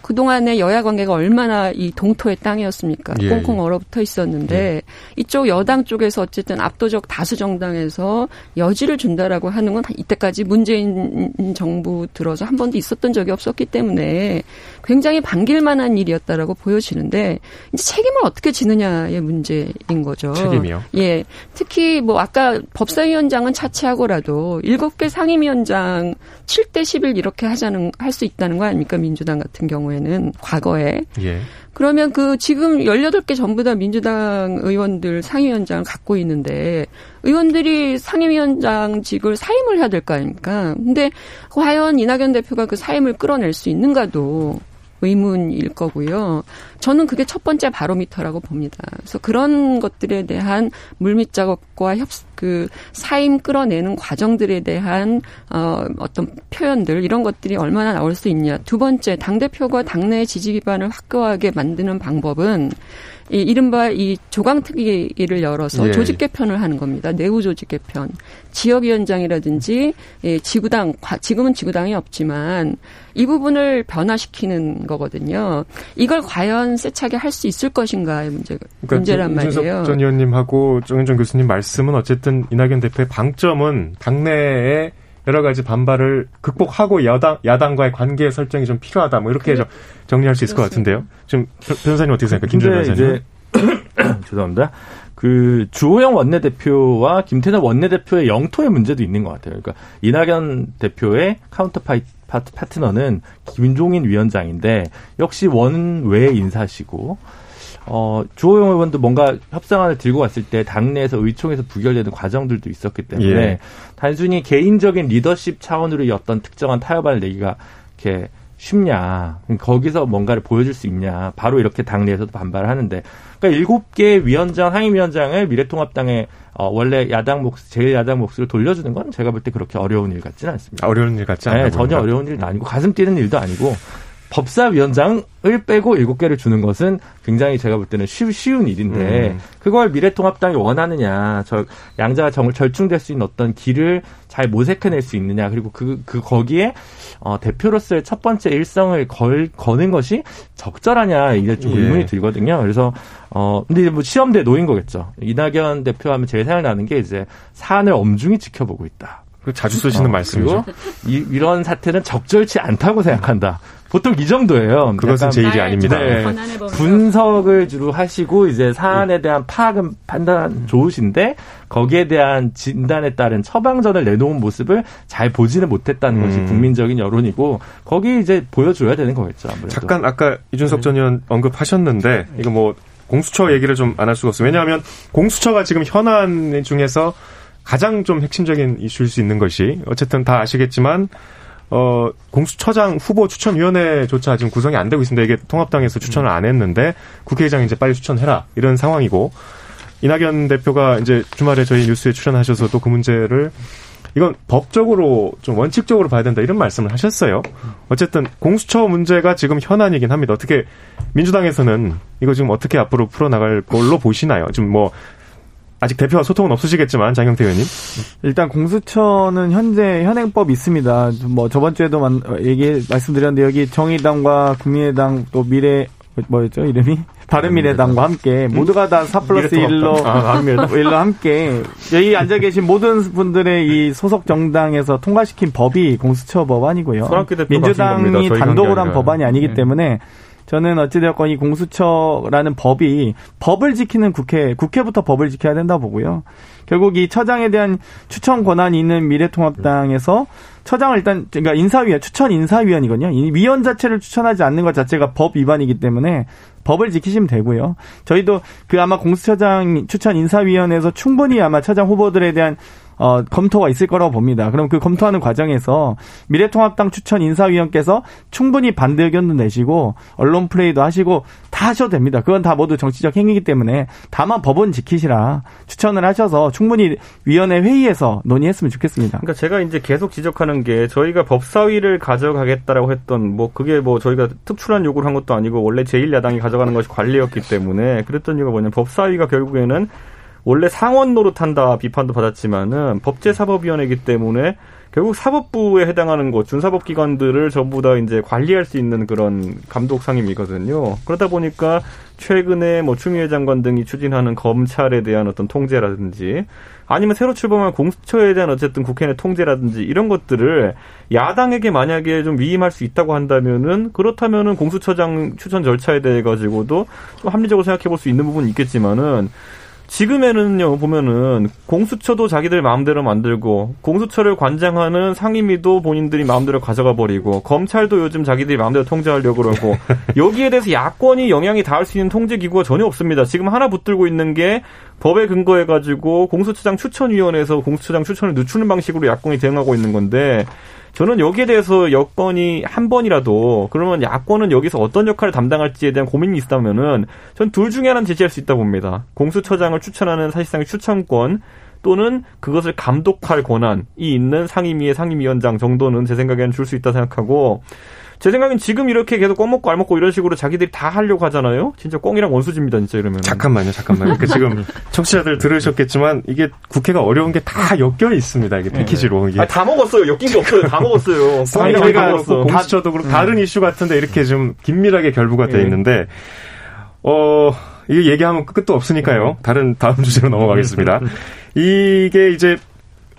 그동안의 여야 관계가 얼마나 이 동토의 땅이었습니까? 예, 꽁꽁 예. 얼어붙어 있었는데 예. 이쪽 여당 쪽에서 어쨌든 압도적 다수 정당에서 여지를 준다라고 하는 건 이때까지 문재인 정부 들어서 한 번도 있었던 적이 없었기 때문에 굉장히 반길 만한 일이었다라고 보여지는데 이제 책임을 어떻게 지느냐의 문제인 거죠. 책임이요? 예. 특히 뭐 아까 법사위원장은 차치하고라도 일곱 개 상임위원장 7대 11 이렇게 하자는 할 수 있다는 거 아닙니까? 민주당 같은 경우에. 경우에는 과거에 예. 그러면 그 지금 18개 전부 다 민주당 의원들 상임위원장을 갖고 있는데 의원들이 상임위원장직을 사임을 해야 될 거 아닙니까? 근데 과연 이낙연 대표가 그 사임을 끌어낼 수 있는가도 의문일 거고요. 저는 그게 첫 번째 바로미터라고 봅니다. 그래서 그런 것들에 대한 물밑 작업과 협, 그 사임 끌어내는 과정들에 대한 어, 어떤 표현들 이런 것들이 얼마나 나올 수 있냐. 두 번째 당 대표가 당내 지지 기반을 확고하게 만드는 방법은 이 이른바 이 조강특위를 열어서 예. 조직 개편을 하는 겁니다. 내부 조직 개편. 지역위원장이라든지 예, 지구당 지금은 지구당이 없지만 이 부분을 변화시키는 거거든요. 이걸 과연 세차게 할 수 있을 것인가의 문제 그러니까 문제란 말이에요. 전 의원님하고 정현정 교수님 말씀은 어쨌든 이낙연 대표의 방점은 당내에 여러 가지 반발을 극복하고 야당 야당과의 관계 설정이 좀 필요하다. 뭐 이렇게 좀 정리할 수 있을 것 같은데요. 지금 변호사님 어떻게 생각해요? 김준 근데 변호사님. 죄송합니다. 그 주호영 원내대표와 김태년 원내대표의 영토의 문제도 있는 것 같아요. 그러니까 이낙연 대표의 카운터 파이, 파트, 파트너는 김종인 위원장인데 역시 원외 인사시고 어, 주호영 의원도 뭔가 협상안을 들고 왔을 때 당내에서 의총에서 부결되는 과정들도 있었기 때문에 예. 단순히 개인적인 리더십 차원으로 어떤 특정한 타협안을 내기가 이렇게 쉽냐. 거기서 뭔가를 보여줄 수 있냐. 바로 이렇게 당내에서도 반발을 하는데. 그러니까 일곱 개 위원장, 상임위원장을 미래통합당에 어, 원래 야당 몫, 제일 야당 몫으로 돌려주는 건 제가 볼 때 그렇게 어려운 일 같지는 않습니다. 아, 어려운 일 같지 않아요? 네, 전혀 어려운 일도 아니고 가슴 뛰는 일도 아니고 법사위원장을 빼고 일곱 개를 주는 것은 굉장히 제가 볼 때는 쉬, 쉬운 일인데 음. 그걸 미래통합당이 원하느냐, 저 양자가 정 절충될 수 있는 어떤 길을 잘 모색해낼 수 있느냐, 그리고 그, 그 거기에 어, 대표로서의 첫 번째 일성을 걸 거는 것이 적절하냐 이게 좀 예. 의문이 들거든요. 그래서 어 근데 뭐 시험대에 놓인 거겠죠. 이낙연 대표하면 제일 생각나는 게 이제 사안을 엄중히 지켜보고 있다. 그 자주 쓰시는 어, 말씀이죠. 이, 이런 사태는 적절치 않다고 생각한다. 보통 이 정도예요. 그것은 제 일이 아닙니다. 네. 분석을 주로 하시고 이제 사안에 대한 파악은 판단 좋으신데 거기에 대한 진단에 따른 처방전을 내놓은 모습을 잘 보지는 못했다는 것이 음. 국민적인 여론이고 거기 이제 보여줘야 되는 거겠죠. 아무래도. 잠깐 아까 이준석 전 의원 언급하셨는데 이거 뭐 공수처 얘기를 좀 안 할 수가 없어요. 왜냐하면 공수처가 지금 현안 중에서 가장 좀 핵심적인 이슈일 수 있는 것이 어쨌든 다 아시겠지만 어 공수처장 후보 추천위원회조차 지금 구성이 안 되고 있습니다. 이게 통합당에서 추천을 안 했는데 국회의장이 이제 빨리 추천해라 이런 상황이고 이낙연 대표가 이제 주말에 저희 뉴스에 출연하셔서도 그 문제를 이건 법적으로 좀 원칙적으로 봐야 된다 이런 말씀을 하셨어요. 어쨌든 공수처 문제가 지금 현안이긴 합니다. 어떻게 민주당에서는 이거 지금 어떻게 앞으로 풀어나갈 걸로 보시나요? 지금 뭐 아직 대표와 소통은 없으시겠지만 장영태 의원님. 일단 공수처는 현재 현행법 있습니다. 뭐 저번 주에도 만, 어, 얘기 말씀드렸는데 여기 정의당과 국민의당 또 미래 뭐였죠 이름이 바른미래당과 함께 모두가 다 4 플러스 1로 아, 바른미래당. 1로 함께 여기 앉아 계신 모든 분들의 이 소속 정당에서 통과시킨 법이 공수처 법안이고요. 민주당이 단독으로 한. 법안이 아니기 네. 때문에 저는 어찌되었건 이 공수처라는 법이 법을 지키는 국회, 국회부터 법을 지켜야 된다 보고요. 결국 이 처장에 대한 추천 권한이 있는 미래통합당에서 처장을 일단, 그러니까 인사위원, 추천 인사위원이거든요. 이 위원 자체를 추천하지 않는 것 자체가 법 위반이기 때문에 법을 지키시면 되고요. 저희도 그 아마 공수처장 추천 인사위원회에서 충분히 아마 처장 후보들에 대한 어, 검토가 있을 거라고 봅니다. 그럼 그 검토하는 과정에서 미래통합당 추천 인사위원께서 충분히 반대 의견도 내시고 언론 플레이도 하시고 다 하셔도 됩니다. 그건 다 모두 정치적 행위이기 때문에 다만 법은 지키시라 추천을 하셔서 충분히 위원회 회의에서 논의했으면 좋겠습니다. 그러니까 제가 이제 계속 지적하는 게 저희가 법사위를 가져가겠다라고 했던 뭐 그게 뭐 저희가 특출한 요구를 한 것도 아니고 원래 제1야당이 가져가는 것이 관례였기 때문에 그랬던 이유가 뭐냐면 법사위가 결국에는 원래 상원 노릇한다 비판도 받았지만은 법제사법위원회이기 때문에 결국 사법부에 해당하는 곳 준사법기관들을 전부 다 이제 관리할 수 있는 그런 감독 상임이거든요. 그러다 보니까 최근에 뭐 추미애 장관 등이 추진하는 검찰에 대한 어떤 통제라든지 아니면 새로 출범한 공수처에 대한 어쨌든 국회 내 통제라든지 이런 것들을 야당에게 만약에 좀 위임할 수 있다고 한다면은 그렇다면은 공수처장 추천 절차에 대해 가지고도 좀 합리적으로 생각해 볼 수 있는 부분이 있겠지만은 지금에는요 보면은 공수처도 자기들 마음대로 만들고 공수처를 관장하는 상임위도 본인들이 마음대로 가져가 버리고 검찰도 요즘 자기들이 마음대로 통제하려고 그러고 여기에 대해서 야권이 영향이 닿을 수 있는 통제 기구가 전혀 없습니다. 지금 하나 붙들고 있는 게 법에 근거해 가지고 공수처장 추천위원회에서 공수처장 추천을 늦추는 방식으로 야권이 대응하고 있는 건데 저는 여기에 대해서 여건이 한 번이라도 그러면 야권은 여기서 어떤 역할을 담당할지에 대한 고민이 있다면은 전 둘 중에 하나는 제시할 수 있다고 봅니다. 공수처장을 추천하는 사실상의 추천권 또는 그것을 감독할 권한이 있는 상임위의 상임위원장 정도는 제 생각에는 줄 수 있다 생각하고 제 생각엔 지금 이렇게 계속 껌 먹고 알 먹고 이런 식으로 자기들이 다 하려고 하잖아요. 진짜 꽁이랑 원수집니다, 진짜 이러면. 잠깐만요, 잠깐만요. 그 지금 청취자들 들으셨겠지만 이게 국회가 어려운 게 다 엮여 있습니다. 이게 패키지로. 이게. 아, 다 먹었어요. 엮인 게 없어요. 다 먹었어요. 꽁이랑 다다 먹었어. 공수처도 그렇고 다른 이슈 같은데 이렇게 좀 긴밀하게 결부가 돼 예. 있는데 어 이거 얘기하면 끝도 없으니까요. 다른 다음 주제로 넘어가겠습니다. 이게 이제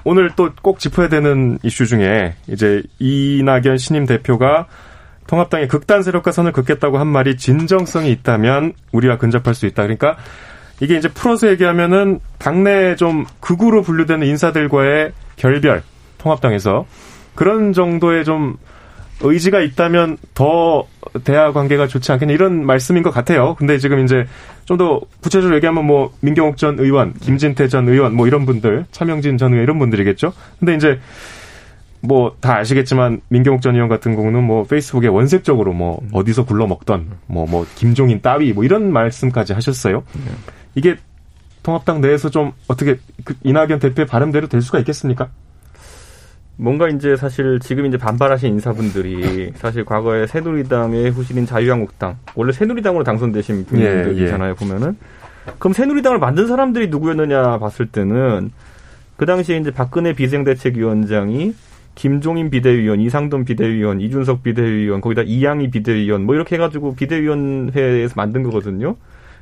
오늘 또 꼭 짚어야 되는 이슈 중에 이제 이낙연 신임 대표가 통합당의 극단 세력과 선을 긋겠다고 한 말이 진정성이 있다면 우리와 근접할 수 있다. 그러니까 이게 이제 풀어서 얘기하면은 당내 좀 극우로 분류되는 인사들과의 결별 통합당에서 그런 정도의 좀 의지가 있다면 더 대화 관계가 좋지 않겠냐 이런 말씀인 것 같아요. 근데 지금 이제 좀 더 구체적으로 얘기하면 뭐 민경욱 전 의원, 김진태 전 의원 뭐 이런 분들, 차명진 전 의원 이런 분들이겠죠. 근데 이제 뭐 다 아시겠지만 민경욱 전 의원 같은 경우는 뭐 페이스북에 원색적으로 뭐 어디서 굴러 먹던 뭐뭐 김종인 따위 뭐 이런 말씀까지 하셨어요. 이게 통합당 내에서 좀 어떻게 그 이낙연 대표의 바람대로 될 수가 있겠습니까? 뭔가 이제 사실 지금 이제 반발하신 인사분들이 사실 과거에 새누리당의 후실인 자유한국당 원래 새누리당으로 당선되신 분들이잖아요 보면은 그럼 새누리당을 만든 사람들이 누구였느냐 봤을 때는 그 당시에 이제 박근혜 비상대책위원장이 김종인 비대위원, 이상돈 비대위원, 이준석 비대위원, 거기다 이양희 비대위원 뭐 이렇게 해가지고 비대위원회에서 만든 거거든요.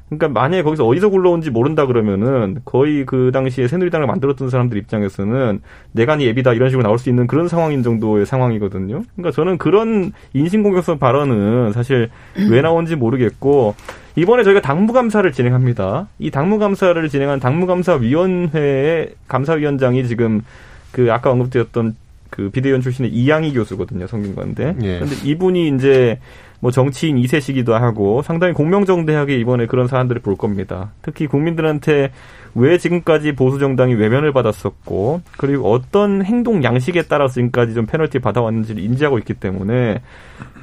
그러니까 만약에 거기서 어디서 굴러온지 모른다 그러면은 거의 그 당시에 새누리당을 만들었던 사람들 입장에서는 내간이 예비다 이런 식으로 나올 수 있는 그런 상황인 정도의 상황이거든요. 그러니까 저는 그런 인신공격성 발언은 사실 왜 나온지 모르겠고 이번에 저희가 당무감사를 진행합니다. 이 당무감사를 진행한 당무감사위원회의 감사위원장이 지금 그 아까 언급드렸던 그 비대위원 출신의 이양희 교수거든요, 성균관대. 예. 근데 이분이 이제 뭐 정치인 2세시기도 하고 상당히 공명정대하게 이번에 그런 사안들을 볼 겁니다. 특히 국민들한테 왜 지금까지 보수 정당이 외면을 받았었고 그리고 어떤 행동 양식에 따라서 지금까지 좀 페널티 받아왔는지를 인지하고 있기 때문에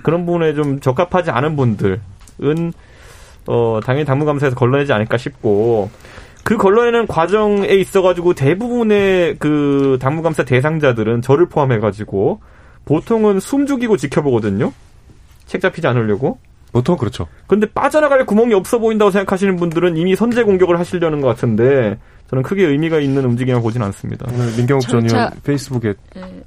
그런 부분에 좀 적합하지 않은 분들은 어 당연히 당무감사에서 걸러내지 않을까 싶고 그 걸러내는 과정에 있어가지고 대부분의 그 당무감사 대상자들은 저를 포함해가지고 보통은 숨 죽이고 지켜보거든요. 책 잡히지 않으려고. 보통 그렇죠. 근데 빠져나갈 구멍이 없어 보인다고 생각하시는 분들은 이미 선제 공격을 하시려는 것 같은데 저는 크게 의미가 있는 움직임을 보진 않습니다. 오늘 민경욱 전 자, 의원 페이스북에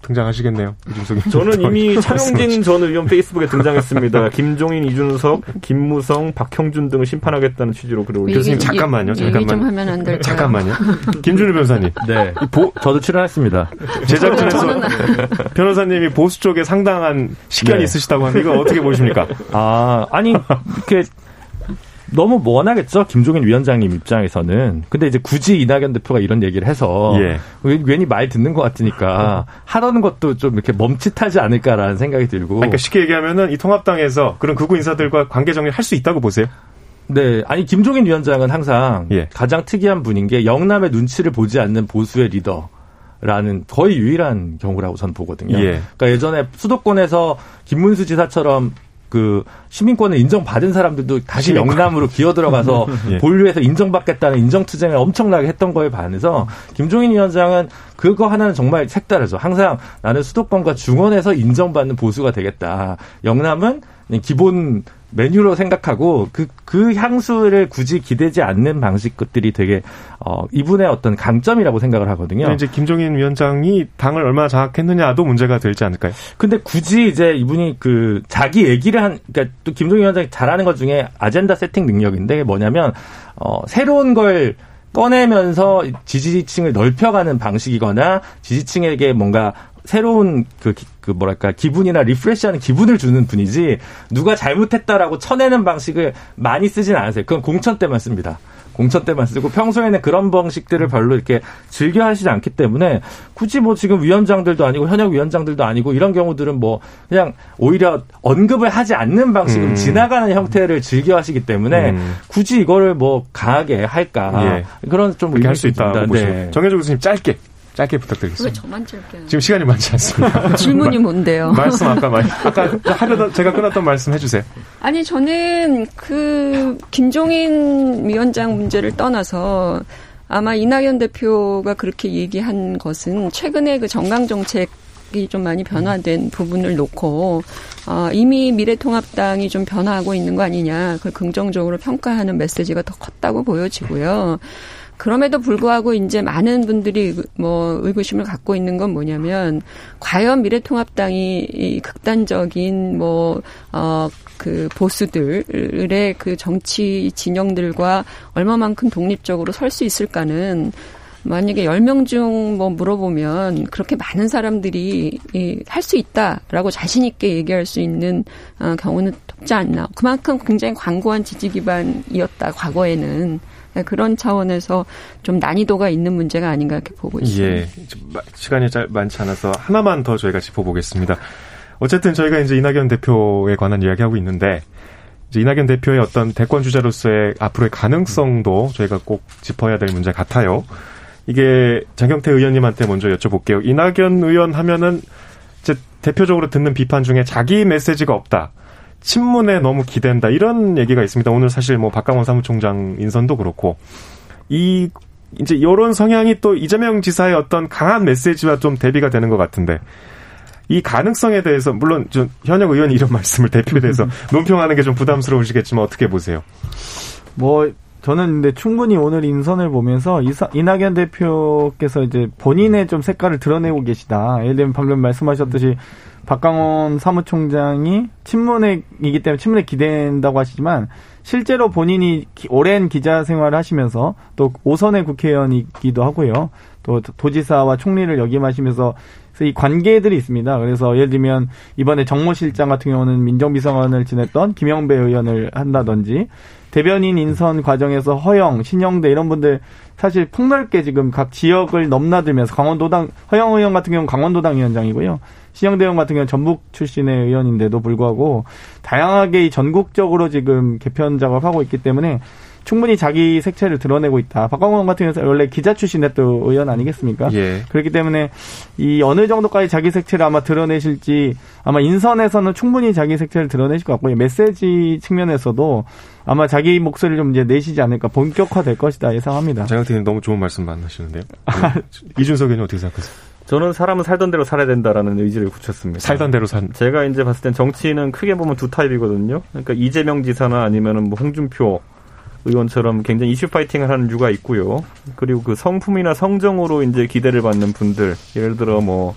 등장하시겠네요. 이준석이. 저는 이미 차명진 전 의원 페이스북에 등장했습니다. 김종인, 이준석, 김무성, 박형준 등을 심판하겠다는 취지로 글을 올렸습니다. 교수님, 잠깐만요, 얘기 좀 잠깐만. 하면 안 될까요? 잠깐만요. 김준일 변호사님. 네. 이 보, 저도 출연했습니다. 제작진에서 변호사님이 보수 쪽에 상당한 식견이 네. 있으시다고 하는데 이거 어떻게 보십니까? 아, 아니, 이렇게 너무 원하겠죠. 김종인 위원장님 입장에서는. 근데 이제 굳이 이낙연 대표가 이런 얘기를 해서 예. 괜히 말 듣는 것 같으니까 하라는 것도 좀 이렇게 멈칫하지 않을까라는 생각이 들고. 그러니까 쉽게 얘기하면은 이 통합당에서 그런 극우 인사들과 관계 정리를 할 수 있다고 보세요. 네, 아니 김종인 위원장은 항상 예. 가장 특이한 분인 게 영남의 눈치를 보지 않는 보수의 리더. 라는 거의 유일한 경우라고 저는 보거든요. 예. 그러니까 예전에 수도권에서 김문수 지사처럼 그 시민권을 인정받은 사람들도 다시 시민권. 영남으로 기어 들어가서 예. 본류에서 인정받겠다는 인정투쟁을 엄청나게 했던 거에 반해서 김종인 위원장은 그거 하나는 정말 색다르죠. 항상 나는 수도권과 중원에서 인정받는 보수가 되겠다. 영남은 기본 메뉴로 생각하고 그, 그 향수를 굳이 기대지 않는 방식 것들이 되게, 어, 이분의 어떤 강점이라고 생각을 하거든요. 이제 김종인 위원장이 당을 얼마나 장악했느냐도 문제가 되지 않을까요? 근데 굳이 이제 이분이 그 자기 얘기를 한 그러니까 또 김종인 위원장이 잘하는 것 중에 아젠다 세팅 능력인데 뭐냐면 어 새로운 걸 꺼내면서 지지층을 넓혀가는 방식이거나 지지층에게 뭔가 새로운 그, 기- 그 뭐랄까 기분이나 리프레시하는 기분을 주는 분이지 누가 잘못했다라고 쳐내는 방식을 많이 쓰진 않으세요. 그건 공천 때만 씁니다. 공천 때만 쓰고 평소에는 그런 방식들을 별로 이렇게 즐겨 하시지 않기 때문에 굳이 뭐 지금 위원장들도 아니고 현역 위원장들도 아니고 이런 경우들은 뭐 그냥 오히려 언급을 하지 않는 방식으로 음. 지나가는 형태를 즐겨 하시기 때문에 음. 굳이 이거를 뭐 강하게 할까 예. 그런 좀 그렇게 할수 의미가 있다고 있습니다. 보시면 네. 정혜조 교수님 짧게 짧게 부탁드리겠습니다. 왜 저만 짧게? 지금 시간이 많지 않습니다. 질문이 뭔데요? 말씀 아까 많이 아까 하려던 제가 끊었던 말씀 해주세요. 아니 저는 그 김종인 위원장 문제를 떠나서 아마 이낙연 대표가 그렇게 얘기한 것은 최근에 그 정강 정책 좀 많이 변화된 부분을 놓고 어, 이미 미래통합당이 좀 변화하고 있는 거 아니냐 그걸 긍정적으로 평가하는 메시지가 더 컸다고 보여지고요. 그럼에도 불구하고 이제 많은 분들이 뭐 의구심을 갖고 있는 건 뭐냐면 과연 미래통합당이 이 극단적인 뭐어그 보수들의 그 정치 진영들과 얼마만큼 독립적으로 설 수 있을까는 만약에 10명 중 뭐 물어보면 그렇게 많은 사람들이 할 수 있다라고 자신있게 얘기할 수 있는 어, 경우는 없지 않나. 그만큼 굉장히 광고한 지지 기반이었다, 과거에는. 네, 그런 차원에서 좀 난이도가 있는 문제가 아닌가 이렇게 보고 있습니다. 예. 시간이 잘 많지 않아서 하나만 더 저희가 짚어보겠습니다. 어쨌든 저희가 이제 이낙연 대표에 관한 이야기하고 있는데, 이제 이낙연 대표의 어떤 대권 주자로서의 앞으로의 가능성도 저희가 꼭 짚어야 될 문제 같아요. 이게 장경태 의원님한테 먼저 여쭤볼게요. 이낙연 의원 하면은 이제 대표적으로 듣는 비판 중에 자기 메시지가 없다. 친문에 너무 기댄다. 이런 얘기가 있습니다. 오늘 사실 뭐 박강원 사무총장 인선도 그렇고 이 이제 이런 성향이 또 이재명 지사의 어떤 강한 메시지와 좀 대비가 되는 것 같은데 이 가능성에 대해서 물론 좀 현역 의원이 이런 말씀을 대표에 대해서 논평하는 게 좀 부담스러우시겠지만 어떻게 보세요? 뭐 저는 근데 충분히 오늘 인선을 보면서 이사, 이낙연 대표께서 이제 본인의 좀 색깔을 드러내고 계시다. 예를 들면 방금 말씀하셨듯이 박강원 사무총장이 친문이기 때문에 친문에 기댄다고 하시지만 실제로 본인이 오랜 기자 생활을 하시면서 또 오선의 국회의원이기도 하고요. 또 도지사와 총리를 역임하시면서 이 관계들이 있습니다. 그래서 예를 들면 이번에 정모 실장 같은 경우는 민정비서관을 지냈던 김영배 의원을 한다든지 대변인 인선 과정에서 허영, 신영대 이런 분들 사실 폭넓게 지금 각 지역을 넘나들면서 강원도당 허영 의원 같은 경우는 강원도당 위원장이고요. 신영대 의원 같은 경우는 전북 출신의 의원인데도 불구하고 다양하게 전국적으로 지금 개편 작업하고 있기 때문에 충분히 자기 색채를 드러내고 있다. 박광원 같은 경우는 원래 기자 출신의 또 의원 아니겠습니까? 예. 그렇기 때문에 이 어느 정도까지 자기 색채를 아마 드러내실지 아마 인선에서는 충분히 자기 색채를 드러내실 것 같고요. 메시지 측면에서도 아마 자기 목소리를 좀 이제 내시지 않을까 본격화 될 것이다 예상합니다. 제가 듣기엔 너무 좋은 말씀 만나시는데요. 이준석 의원님 어떻게 생각하세요? 저는 사람은 살던 대로 살아야 된다라는 의지를 굳혔습니다. 살던 대로 산. 제가 이제 봤을 땐 정치는 크게 보면 두 타입이거든요. 그러니까 이재명 지사나 아니면은 뭐 홍준표 의원처럼 굉장히 이슈 파이팅을 하는 유가 있고요. 그리고 그 성품이나 성정으로 이제 기대를 받는 분들, 예를 들어 뭐,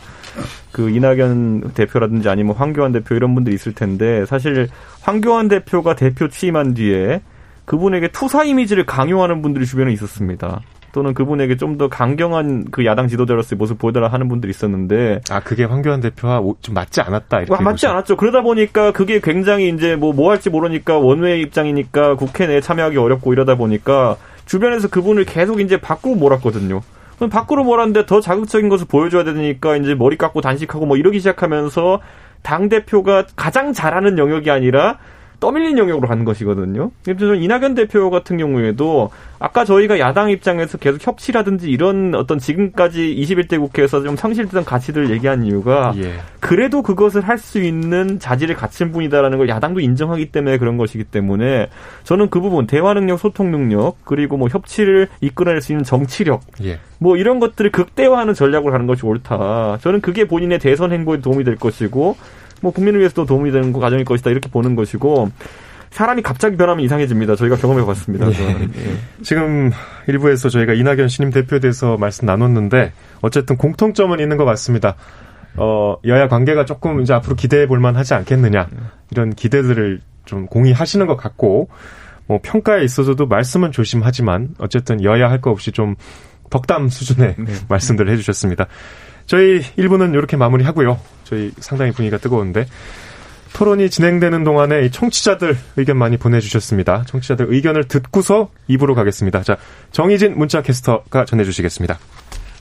그 이낙연 대표라든지 아니면 황교안 대표 이런 분들이 있을 텐데, 사실 황교안 대표가 대표 취임한 뒤에 그분에게 투사 이미지를 강요하는 분들이 주변에 있었습니다. 또는 그분에게 좀 더 강경한 그 야당 지도자로서의 모습 보여달라 하는 분들이 있었는데 아 그게 황교안 대표와 좀 맞지 않았다 이렇게 맞지 보죠. 않았죠. 그러다 보니까 그게 굉장히 이제 뭐뭐 뭐 할지 모르니까 원외 입장이니까 국회 내에 참여하기 어렵고 이러다 보니까 주변에서 그분을 계속 이제 밖으로 몰았거든요. 그럼 밖으로 몰았는데 더 자극적인 것을 보여줘야 되니까 이제 머리 깎고 단식하고 뭐 이러기 시작하면서 당 대표가 가장 잘하는 영역이 아니라 떠밀린 영역으로 가는 것이거든요. 저는 이낙연 대표 같은 경우에도 아까 저희가 야당 입장에서 계속 협치라든지 이런 어떤 지금까지 21대 국회에서 좀 상실되던 가치들을 얘기한 이유가 예. 그래도 그것을 할 수 있는 자질을 갖춘 분이다라는 걸 야당도 인정하기 때문에 그런 것이기 때문에 저는 그 부분 대화 능력, 소통 능력 그리고 뭐 협치를 이끌어낼 수 있는 정치력 예. 뭐 이런 것들을 극대화하는 전략으로 가는 것이 옳다. 저는 그게 본인의 대선 행보에 도움이 될 것이고 뭐 국민을 위해서도 도움이 되는 과정일 것이다 이렇게 보는 것이고 사람이 갑자기 변하면 이상해집니다. 저희가 경험해 봤습니다. 네. 네. 지금 일부에서 저희가 이낙연 신임 대표에 대해서 말씀 나눴는데 어쨌든 공통점은 있는 것 같습니다. 어, 여야 관계가 조금 이제 앞으로 기대해 볼 만 하지 않겠느냐. 이런 기대들을 좀 공유하시는 것 같고 뭐 평가에 있어서도 말씀은 조심하지만 어쨌든 여야 할 거 없이 좀 덕담 수준의 네. 말씀들을 해주셨습니다. 저희 1부는 이렇게 마무리하고요. 저희 상당히 분위기가 뜨거운데 토론이 진행되는 동안에 청취자들 의견 많이 보내주셨습니다. 청취자들 의견을 듣고서 2부로 가겠습니다. 자, 정희진 문자 캐스터가 전해주시겠습니다.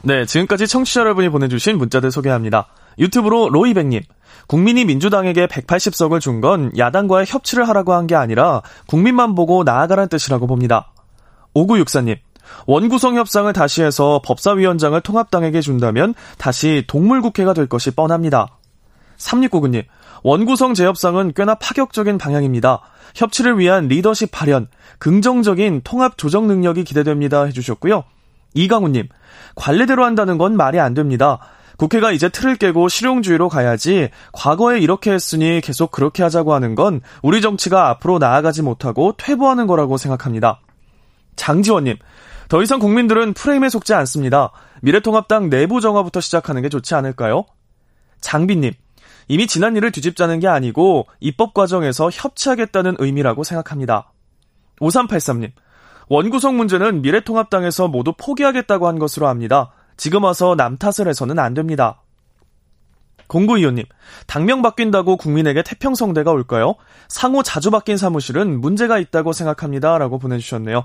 네, 지금까지 청취자 여러분이 보내주신 문자들 소개합니다. 유튜브로 로이백님. 국민이 민주당에게 180석을 준 건 야당과의 협치를 하라고 한 게 아니라 국민만 보고 나아가라는 뜻이라고 봅니다. 5964님. 원구성 협상을 다시 해서 법사위원장을 통합당에게 준다면 다시 동물국회가 될 것이 뻔합니다. 3699님, 원구성 재협상은 꽤나 파격적인 방향입니다. 협치를 위한 리더십 발현, 긍정적인 통합 조정 능력이 기대됩니다. 해주셨고요. 이강우님, 관례대로 한다는 건 말이 안 됩니다. 국회가 이제 틀을 깨고 실용주의로 가야지 과거에 이렇게 했으니 계속 그렇게 하자고 하는 건 우리 정치가 앞으로 나아가지 못하고 퇴보하는 거라고 생각합니다. 장지원님, 더 이상 국민들은 프레임에 속지 않습니다. 미래통합당 내부 정화부터 시작하는 게 좋지 않을까요? 장비님, 이미 지난 일을 뒤집자는 게 아니고 입법 과정에서 협치하겠다는 의미라고 생각합니다. 5383님, 원구성 문제는 미래통합당에서 모두 포기하겠다고 한 것으로 압니다. 지금 와서 남 탓을 해서는 안 됩니다. 공구이호님, 당명 바뀐다고 국민에게 태평성대가 올까요? 상호 자주 바뀐 사무실은 문제가 있다고 생각합니다. 라고 보내주셨네요.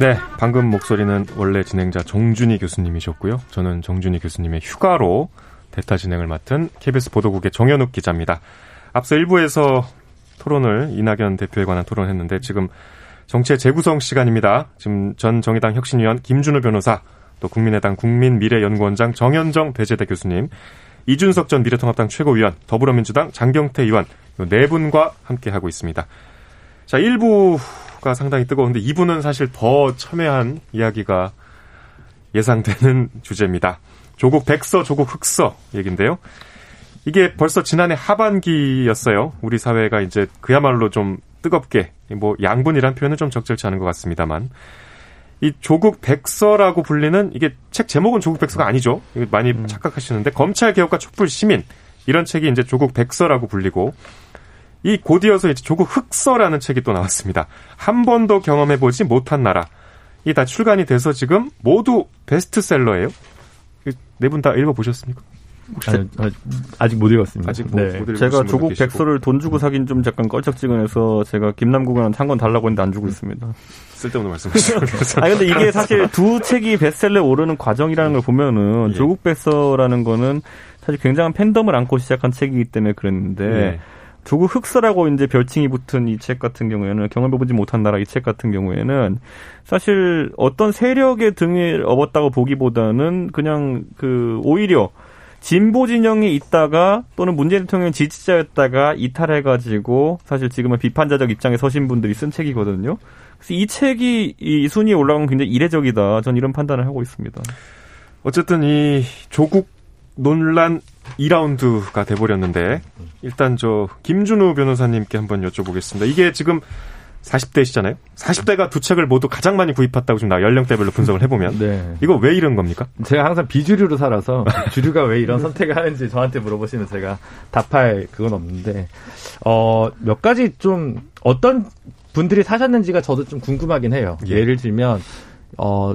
네, 방금 목소리는 원래 진행자 정준희 교수님이셨고요. 저는 정준희 교수님의 휴가로 대타 진행을 맡은 KBS 보도국의 정현욱 기자입니다. 앞서 1부에서 토론을 이낙연 대표에 관한 토론했는데 지금 정치의 재구성 시간입니다. 지금 전 정의당 혁신위원 김준우 변호사, 또 국민의당 국민미래연구원장 정현정 배재대 교수님, 이준석 전 미래통합당 최고위원, 더불어민주당 장경태 의원 네 분과 함께 하고 있습니다. 자, 1부 가 상당히 뜨거운데 2부는 사실 더 첨예한 이야기가 예상되는 주제입니다. 조국 백서, 조국 흑서 얘긴데요. 이게 벌써 지난해 하반기였어요. 우리 사회가 이제 그야말로 좀 뜨겁게 뭐 양분이란 표현은 좀 적절치 않은 것 같습니다만 이 조국 백서라고 불리는 이게 책 제목은 조국 백서가 아니죠. 많이 음. 착각하시는데 검찰 개혁과 촛불 시민 이런 책이 이제 조국 백서라고 불리고 이 곧이어서 이제 조국 흑서라는 책이 또 나왔습니다. 한 번도 경험해보지 못한 나라. 이 다 출간이 돼서 지금 모두 베스트셀러예요. 네 분 다 읽어보셨습니까? 아직 못 읽었습니다. 아직 뭐, 네. 제가 조국 백서를 돈 주고 사긴 좀 약간 껄쩍지근해서 제가 김남국 의원 책 한 권 달라고 했는데 안 주고 있습니다. 쓸데없는 말씀이시죠. 아 근데 이게 사실 두 책이 베스트셀러에 오르는 과정이라는 걸 보면은 예. 조국 백서라는 거는 사실 굉장한 팬덤을 안고 시작한 책이기 때문에 그랬는데 예. 조국 흑서라고 이제 별칭이 붙은 이 책 같은 경우에는 경험해보지 못한 나라 이 책 같은 경우에는 사실 어떤 세력의 등을 업었다고 보기보다는 그냥 그 오히려 진보 진영에 있다가 또는 문재인 대통령 지지자였다가 이탈해가지고 사실 지금은 비판자적 입장에 서신 분들이 쓴 책이거든요. 그래서 이 책이 이 순위에 올라간 건 굉장히 이례적이다. 전 이런 판단을 하고 있습니다. 어쨌든 이 조국 논란 2라운드가 돼버렸는데 일단 저 김준우 변호사님께 한번 여쭤보겠습니다. 이게 지금 40대시잖아요. 40대가 두 책을 모두 가장 많이 구입했다고 지금 나 연령대별로 분석을 해보면 네. 이거 왜 이런 겁니까? 제가 항상 비주류로 살아서 주류가 왜 이런 선택을 하는지 저한테 물어보시면 제가 답할 그건 없는데 어몇 가지 좀 어떤 분들이 사셨는지가 저도 좀 궁금하긴 해요. 예. 예를 들면 어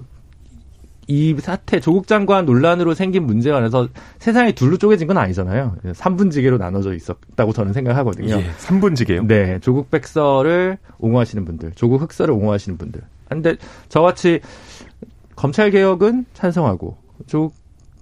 이 사태 조국 장관 논란으로 생긴 문제에 관해서 세상이 둘로 쪼개진 건 아니잖아요. 3분지계로 나눠져 있었다고 저는 생각하거든요. 예, 3분지계요? 네. 조국 백서를 옹호하시는 분들, 조국 흑서를 옹호하시는 분들. 근데 저같이 검찰 개혁은 찬성하고 조국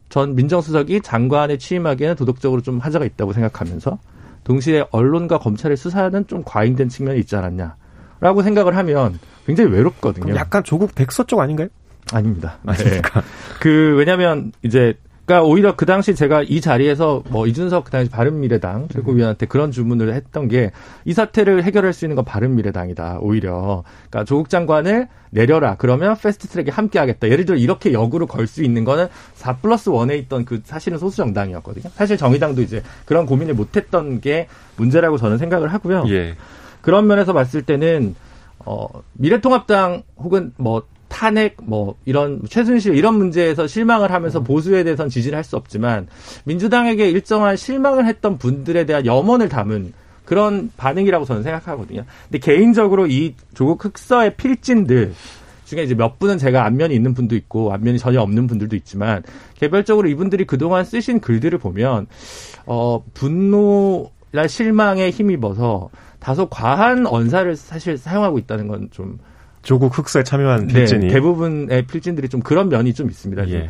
전 민정수석이 장관에 취임하기에는 도덕적으로 좀 하자가 있다고 생각하면서 동시에 언론과 검찰의 수사는 좀 과잉된 측면이 있지 않았냐라고 생각을 하면 굉장히 외롭거든요. 약간 조국 백서 쪽 아닌가요? 아닙니다. 아닙니까? 네. 그 왜냐하면 이제 그러니까 오히려 그 당시 제가 이 자리에서 뭐 이준석 그 당시 바른미래당 최고위원한테 그런 주문을 했던 게 이 사태를 해결할 수 있는 건 바른미래당이다. 오히려 그러니까 조국 장관을 내려라. 그러면 패스트트랙에 함께하겠다. 예를 들어 이렇게 역으로 걸 수 있는 거는 4 플러스 1에 있던 그 사실은 소수 정당이었거든요. 사실 정의당도 이제 그런 고민을 못했던 게 문제라고 저는 생각을 하고요. 예. 그런 면에서 봤을 때는 어 미래통합당 혹은 뭐 탄핵 뭐 이런 최순실 이런 문제에서 실망을 하면서 보수에 대해선 지지를 할 수 없지만 민주당에게 일정한 실망을 했던 분들에 대한 염원을 담은 그런 반응이라고 저는 생각하거든요. 근데 개인적으로 이 조국 흑서의 필진들 중에 이제 몇 분은 제가 안면이 있는 분도 있고 안면이 전혀 없는 분들도 있지만 개별적으로 이분들이 그동안 쓰신 글들을 보면 어 분노나 실망에 힘입어서 다소 과한 언사를 사실 사용하고 있다는 건좀 조국 흑사에 참여한 필진이 네, 대부분의 필진들이 좀 그런 면이 좀 있습니다. 예.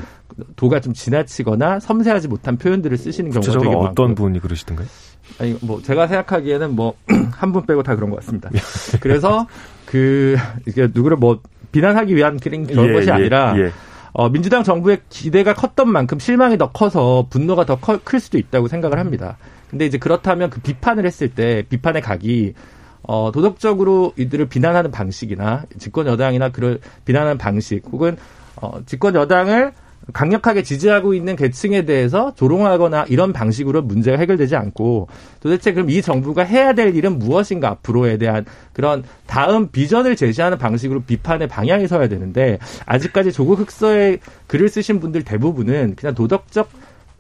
도가 좀 지나치거나 섬세하지 못한 표현들을 쓰시는 경우가 되게 많고 어떤 분이 그러시던가요? 아니 뭐 제가 생각하기에는 뭐 한 분 빼고 다 그런 것 같습니다. 예. 그래서 그 이게 누구를 뭐 비난하기 위한 그런 예, 것이 예, 아니라 예. 어, 민주당 정부의 기대가 컸던 만큼 실망이 더 커서 분노가 더 클 수도 있다고 생각을 합니다. 근데 이제 그렇다면 그 비판을 했을 때 비판의 각이 어, 도덕적으로 이들을 비난하는 방식이나 집권 여당이나 그를 비난하는 방식 혹은 어, 집권 여당을 강력하게 지지하고 있는 계층에 대해서 조롱하거나 이런 방식으로 문제가 해결되지 않고 도대체 그럼 이 정부가 해야 될 일은 무엇인가 앞으로에 대한 그런 다음 비전을 제시하는 방식으로 비판의 방향이 서야 되는데 아직까지 조국 흑서에 글을 쓰신 분들 대부분은 그냥 도덕적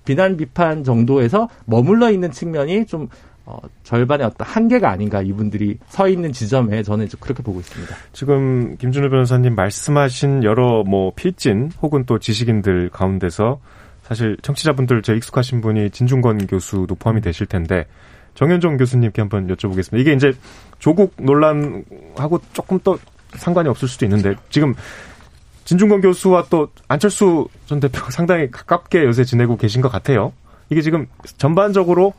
비난 비판 정도에서 머물러 있는 측면이 좀 어, 절반의 어떤 한계가 아닌가 이분들이 서 있는 지점에 저는 그렇게 보고 있습니다. 지금 김준호 변호사님 말씀하신 여러 뭐 필진 혹은 또 지식인들 가운데서 사실 청취자분들 제 익숙하신 분이 진중권 교수도 포함이 되실 텐데 정현종 교수님께 한번 여쭤보겠습니다. 이게 이제 조국 논란하고 조금 또 상관이 없을 수도 있는데 지금 진중권 교수와 또 안철수 전 대표가 상당히 가깝게 요새 지내고 계신 것 같아요. 이게 지금 전반적으로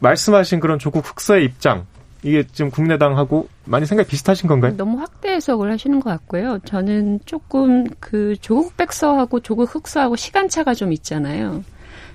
말씀하신 그런 조국 흑서의 입장 이게 지금 국민의당하고 많이 생각이 비슷하신 건가요? 너무 확대 해석을 하시는 것 같고요. 저는 조금 그 조국 백서하고 조국 흑서하고 시간차가 좀 있잖아요.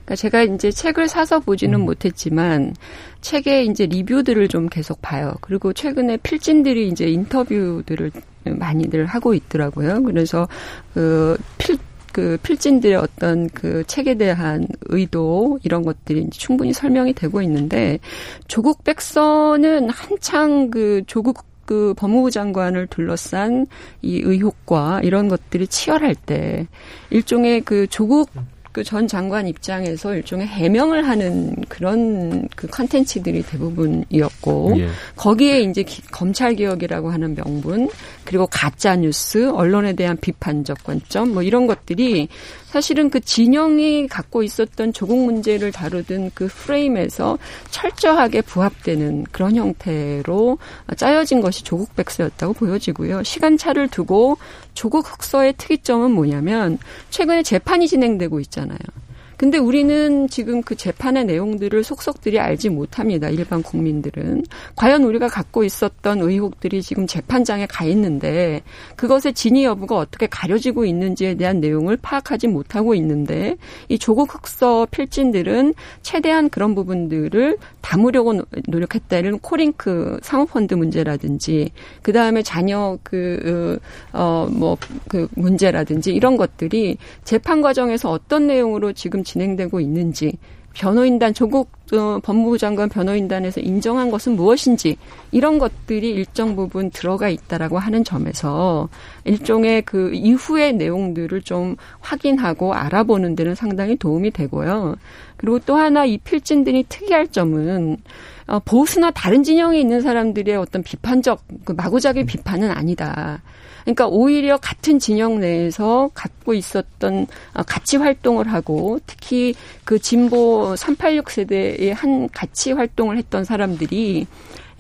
그러니까 제가 이제 책을 사서 보지는 음. 못했지만 책의 이제 리뷰들을 좀 계속 봐요. 그리고 최근에 필진들이 이제 인터뷰들을 많이들 하고 있더라고요. 그래서 그 필 그 필진들의 어떤 그 책에 대한 의도 이런 것들이 충분히 설명이 되고 있는데 조국 백서는 한창 그 조국 그 법무부 장관을 둘러싼 이 의혹과 이런 것들이 치열할 때 일종의 그 조국 그 전 장관 입장에서 일종의 해명을 하는 그런 그 컨텐츠들이 대부분이었고 예. 거기에 이제 검찰 개혁이라고 하는 명분 그리고 가짜 뉴스 언론에 대한 비판적 관점 뭐 이런 것들이 사실은 그 진영이 갖고 있었던 조국 문제를 다루던 그 프레임에서 철저하게 부합되는 그런 형태로 짜여진 것이 조국 백서였다고 보여지고요. 시간차를 두고 조국 흑서의 특이점은 뭐냐면 최근에 재판이 진행되고 있잖아요. 근데 우리는 지금 그 재판의 내용들을 속속들이 알지 못합니다. 일반 국민들은. 과연 우리가 갖고 있었던 의혹들이 지금 재판장에 가 있는데 그것의 진위 여부가 어떻게 가려지고 있는지에 대한 내용을 파악하지 못하고 있는데 이 조국 흑서 필진들은 최대한 그런 부분들을 담으려고 노력했다. 이런 코링크 사모펀드 문제라든지 그 다음에 자녀 그, 어, 뭐, 그 문제라든지 이런 것들이 재판 과정에서 어떤 내용으로 지금 진행되고 있는지 변호인단 조국 어, 법무부 장관 변호인단에서 인정한 것은 무엇인지 이런 것들이 일정 부분 들어가 있다라고 하는 점에서 일종의 그 이후의 내용들을 좀 확인하고 알아보는 데는 상당히 도움이 되고요. 그리고 또 하나 이 필진들이 특이할 점은 어, 보수나 다른 진영에 있는 사람들의 어떤 비판적 그 마구잡이 비판은 아니다. 그러니까 오히려 같은 진영 내에서 갖고 있었던 어, 가치 활동을 하고 특히 그 진보 386 세대의 한 가치 활동을 했던 사람들이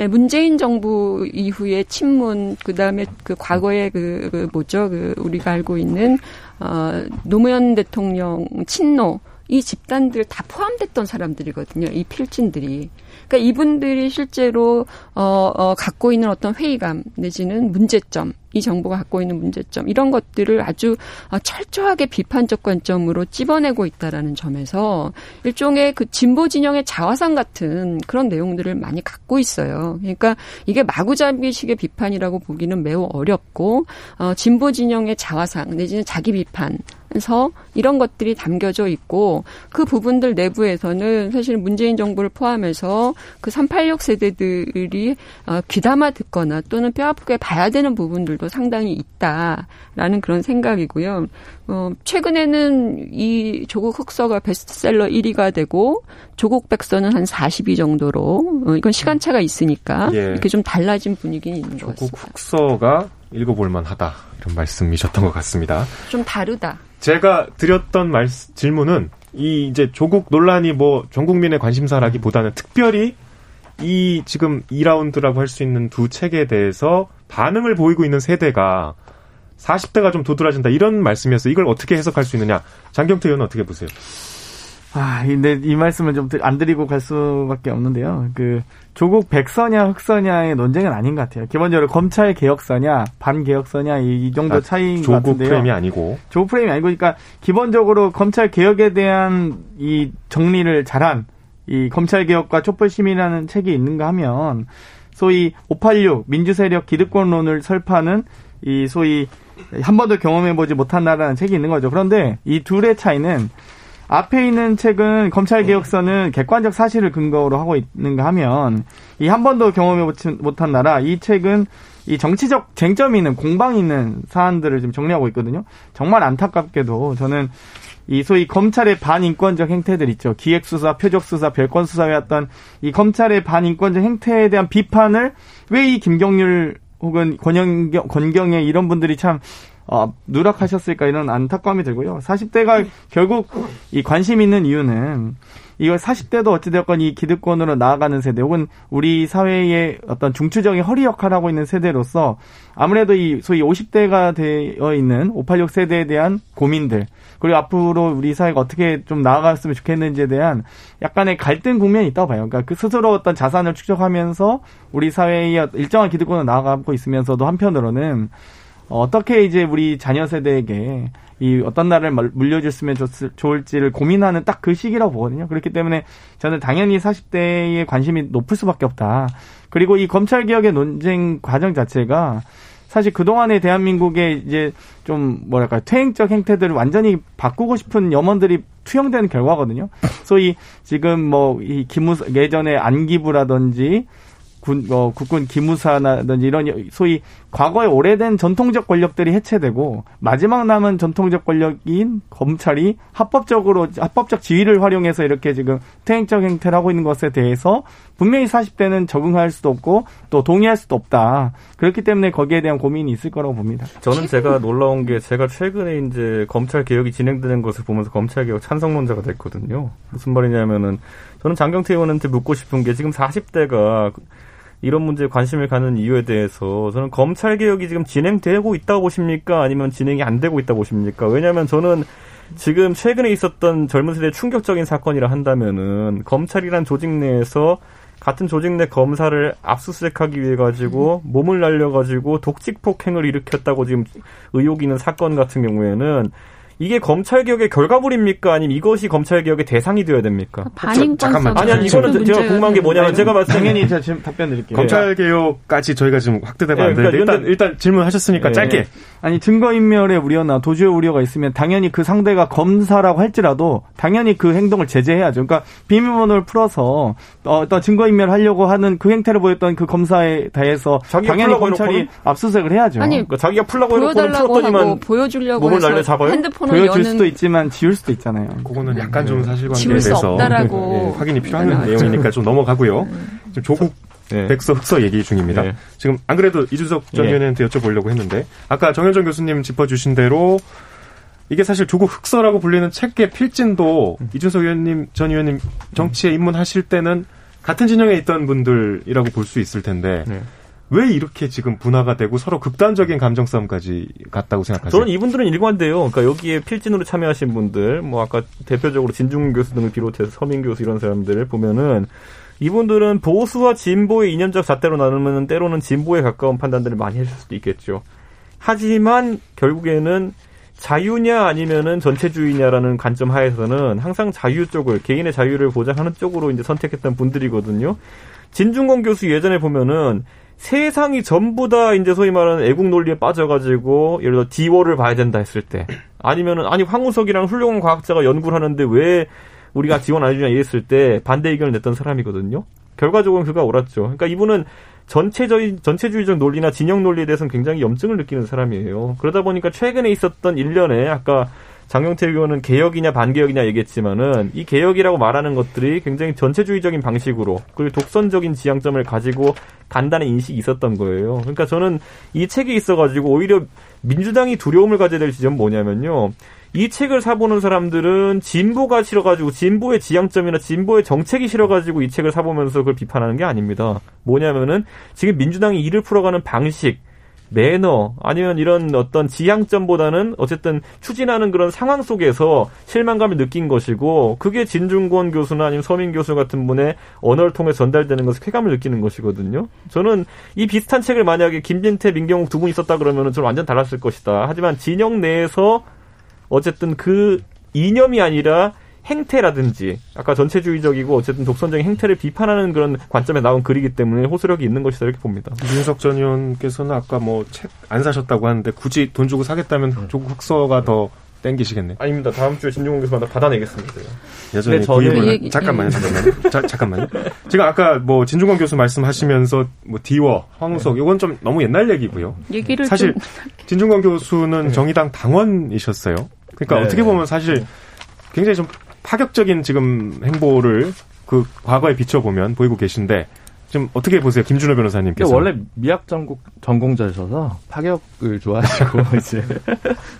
문재인 정부 이후에 친문 그다음에 그 과거에 그, 그 뭐죠 그 우리가 알고 있는 어 노무현 대통령 친노 이 집단들 다 포함됐던 사람들이거든요. 이 필진들이. 그러니까 이분들이 실제로 어, 어 갖고 있는 어떤 회의감 내지는 문제점 이 정부가 갖고 있는 문제점 이런 것들을 아주 어, 철저하게 비판적 관점으로 찝어내고 있다라는 점에서 일종의 그 진보 진영의 자화상 같은 그런 내용들을 많이 갖고 있어요. 그러니까 이게 마구잡이식의 비판이라고 보기는 매우 어렵고 어, 진보 진영의 자화상 내지는 자기 비판 서 이런 것들이 담겨져 있고 그 부분들 내부에서는 사실 문재인 정부를 포함해서 그 386 세대들이 어, 귀담아 듣거나 또는 뼈아프게 봐야 되는 부분들도 상당히 있다라는 그런 생각이고요. 어, 최근에는 이 조국 흑서가 베스트셀러 1위가 되고 조국 백서는 한 40위 정도로 어, 이건 시간차가 있으니까 예. 이렇게 좀 달라진 분위기는 있는 것 같습니다. 조국 흑서가 읽어볼 만하다 이런 말씀이셨던 것 같습니다. 좀 다르다. 제가 드렸던 말 질문은 이 이제 조국 논란이 뭐 전 국민의 관심사라기보다는 특별히 이 지금 2라운드라고 할 수 있는 두 책에 대해서 반응을 보이고 있는 세대가 40대가 좀 도드라진다 이런 말씀이어서 이걸 어떻게 해석할 수 있느냐 장경태 의원은 어떻게 보세요? 아, 근데 이 말씀을 좀 안 드리고 갈 수밖에 없는데요. 그 조국 백서냐 흑서냐의 논쟁은 아닌 것 같아요. 기본적으로 검찰 개혁서냐 반개혁서냐 이, 이 정도 아, 차이인 것 같은데요. 조국 프레임이 아니고 조국 프레임이 아니고 그러니까 기본적으로 검찰 개혁에 대한 이 정리를 잘한 이 검찰 개혁과 촛불 시민이라는 책이 있는가 하면 소위 586 민주세력 기득권론을 설파하는 이 소위 한 번도 경험해보지 못한 나라는 책이 있는 거죠. 그런데 이 둘의 차이는 앞에 있는 책은 검찰개혁서는 객관적 사실을 근거로 하고 있는가 하면 이 한 번도 경험해 못한 나라 이 책은 이 정치적 쟁점이 있는 공방이 있는 사안들을 좀 정리하고 있거든요. 정말 안타깝게도 저는 이 소위 검찰의 반인권적 행태들 있죠. 기획수사, 표적수사, 별건수사에 어떤 이 검찰의 반인권적 행태에 대한 비판을 왜 이 김경률 혹은 권영, 권경의 이런 분들이 참 어, 누락하셨을까 이런 안타까움이 들고요. 40대가 결국 이 관심 있는 이유는 이걸 40대도 어찌되었건 이 기득권으로 나아가는 세대 혹은 우리 사회의 어떤 중추적인 허리 역할을 하고 있는 세대로서 아무래도 이 소위 50대가 되어 있는 586 세대에 대한 고민들 그리고 앞으로 우리 사회가 어떻게 좀 나아갔으면 좋겠는지에 대한 약간의 갈등 국면이 있다고 봐요. 그러니까 그 스스로 어떤 자산을 축적하면서 우리 사회의 일정한 기득권을 나아가고 있으면서도 한편으로는 어떻게 이제 우리 자녀 세대에게 이 어떤 날을 물려줬으면 좋을지를 고민하는 딱 그 시기라고 보거든요. 그렇기 때문에 저는 당연히 40대의 관심이 높을 수밖에 없다. 그리고 이 검찰 개혁의 논쟁 과정 자체가 사실 그동안의 대한민국의 이제 좀 뭐랄까 퇴행적 행태들을 완전히 바꾸고 싶은 염원들이 투영되는 결과거든요. 소위 지금 뭐 이 기무 예전에 안기부라든지 군, 어, 국군 기무사라든지 이런 소위 과거의 오래된 전통적 권력들이 해체되고 마지막 남은 전통적 권력인 검찰이 합법적으로 합법적 지위를 활용해서 이렇게 지금 퇴행적 행태를 하고 있는 것에 대해서 분명히 40대는 적응할 수도 없고 또 동의할 수도 없다. 그렇기 때문에 거기에 대한 고민이 있을 거라고 봅니다. 저는 제가 놀라운 게 제가 최근에 이제 검찰 개혁이 진행되는 것을 보면서 검찰 개혁 찬성론자가 됐거든요. 무슨 말이냐면은 저는 장경태 의원한테 묻고 싶은 게 지금 40대가 이런 문제에 관심을 가는 이유에 대해서 저는 검찰 개혁이 지금 진행되고 있다고 보십니까? 아니면 진행이 안 되고 있다고 보십니까? 왜냐하면 저는 지금 최근에 있었던 젊은 세대 충격적인 사건이라 한다면은 검찰이란 조직 내에서 같은 조직 내 검사를 압수수색하기 위해 가지고 몸을 날려 가지고 독직 폭행을 일으켰다고 지금 의혹이 있는 사건 같은 경우에는 이게 검찰 개혁의 결과물입니까? 아니면 이것이 검찰 개혁의 대상이 되어야 됩니까? 반인권 잠깐만. 아니 아니 이거는 제가 궁금한 게 뭐냐면 제가 봤을 때 당연히 제가 지금 답변 드릴게요. 검찰 개혁까지 저희가 지금 확대되면 네, 안 되는데 그러니까 일단 일단 질문하셨으니까 네. 짧게. 아니 증거 인멸의 우려나 도주의 우려가 있으면 당연히 그 상대가 검사라고 할지라도 당연히 그 행동을 제재해야죠. 그러니까 비밀번호를 풀어서 어떤 증거 인멸하려고 하는 그 행태를 보였던 그 검사에 대해서 당연히 검찰이 압수수색을 해야죠. 아니 그러니까 자기가 풀라고 해놓고 풀었더니만 보여주려고 몸을 날려 잡아요. 핸드폰 보여줄 여는... 수도 있지만 지울 수도 있잖아요. 그거는 약간 좀 사실관계에 대해서 없다라고 네, 확인이 필요한 네, 내용이니까 좀 넘어가고요. 지금 조국 네. 백서 흑서 얘기 중입니다. 네. 지금 안 그래도 이준석 전 의원한테 여쭤보려고 했는데 아까 정현정 교수님 짚어주신 대로 이게 사실 조국 흑서라고 불리는 책의 필진도 음. 이준석 의원님 전 의원님 정치에 입문하실 때는 같은 진영에 있던 분들이라고 볼 수 있을 텐데 네. 왜 이렇게 지금 분화가 되고 서로 극단적인 감정 싸움까지 갔다고 생각하세요? 저는 이분들은 일관돼요. 그러니까 여기에 필진으로 참여하신 분들, 뭐 아까 대표적으로 진중 교수 등을 비롯해서 서민 교수 이런 사람들을 보면은 이분들은 보수와 진보의 이념적 잣대로 나누면 때로는 진보에 가까운 판단들을 많이 했을 수도 있겠죠. 하지만 결국에는 자유냐 아니면은 전체주의냐라는 관점 하에서는 항상 자유 쪽을 개인의 자유를 보장하는 쪽으로 이제 선택했던 분들이거든요. 진중권 교수 예전에 보면은 세상이 전부 다 이제 소위 말하는 애국 논리에 빠져가지고 예를 들어 디워를 봐야 된다 했을 때 아니면은 아니 황우석이랑 훌륭한 과학자가 연구를 하는데 왜 우리가 지원 안 해주냐 이랬을 때 반대 의견을 냈던 사람이거든요. 결과적으로는 그가 옳았죠. 그러니까 이분은 전체적인 전체주의적 논리나 진영 논리에 대해서는 굉장히 염증을 느끼는 사람이에요. 그러다 보니까 최근에 있었던 일련의 아까 장영태 의원은 개혁이냐 반개혁이냐 얘기했지만은 이 개혁이라고 말하는 것들이 굉장히 전체주의적인 방식으로 그리고 독선적인 지향점을 가지고 간다는 인식이 있었던 거예요. 그러니까 저는 이 책에 있어가지고 오히려 민주당이 두려움을 가져야 될 지점은 뭐냐면요. 이 책을 사보는 사람들은 진보가 싫어가지고 진보의 지향점이나 진보의 정책이 싫어가지고 이 책을 사보면서 그걸 비판하는 게 아닙니다. 뭐냐면은 지금 민주당이 일을 풀어가는 방식, 매너 아니면 이런 어떤 지향점보다는 어쨌든 추진하는 그런 상황 속에서 실망감을 느낀 것이고 그게 진중권 교수나 아니면 서민 교수 같은 분의 언어를 통해 전달되는 것을 쾌감을 느끼는 것이거든요. 저는 이 비슷한 책을 만약에 김진태, 민경욱 두 분이 썼다 그러면은 좀 완전 달랐을 것이다. 하지만 진영 내에서 어쨌든 그 이념이 아니라 행태라든지 아까 전체주의적이고 어쨌든 독선적인 행태를 비판하는 그런 관점에 나온 글이기 때문에 호소력이 있는 것이다 이렇게 봅니다. 윤석 전 의원께서는 아까 뭐 책 안 사셨다고 하는데 굳이 돈 주고 사겠다면 조국 흑서가 더 땡기시겠네. 아닙니다. 다음 주에 진중권 교수마다 받아내겠습니다. 여전히 네, 저는 구입을 얘기- 잠깐만요, 잠깐만요. 자, 잠깐만요. 지금 아까 뭐 진중권 교수 말씀하시면서 뭐 디워, 황우석 이건 좀 너무 옛날 얘기고요. 얘기를 사실 좀 진중권 교수는 정의당 당원이셨어요. 그러니까 네. 어떻게 보면 사실 굉장히 좀 파격적인 지금 행보를 그 과거에 비춰보면 보이고 계신데 지금 어떻게 보세요, 김준호 변호사님께서? 원래 미학 전공 전공자셔서 파격을 좋아하시고 이제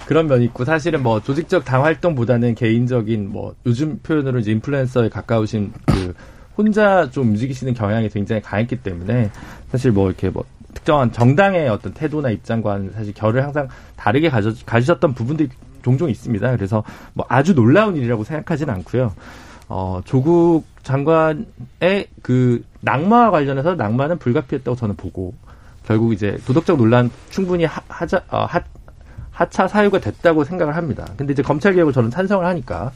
그런 면이 있고 사실은 뭐 조직적 당 활동보다는 개인적인 뭐 요즘 표현으로 이제 인플루엔서에 가까우신 그 혼자 좀 움직이시는 경향이 굉장히 강했기 때문에 사실 뭐 이렇게 뭐 특정한 정당의 어떤 태도나 입장과는 사실 결을 항상 다르게 가져, 가지셨던 부분들이 종종 있습니다. 그래서 뭐 아주 놀라운 일이라고 생각하지는 않고요. 어, 조국 장관의 그 낙마와 관련해서 낙마는 불가피했다고 저는 보고 결국 이제 도덕적 논란 충분히 하, 하자, 어, 하, 하차 사유가 됐다고 생각을 합니다. 근데 이제 검찰 개혁을 저는 찬성을 하니까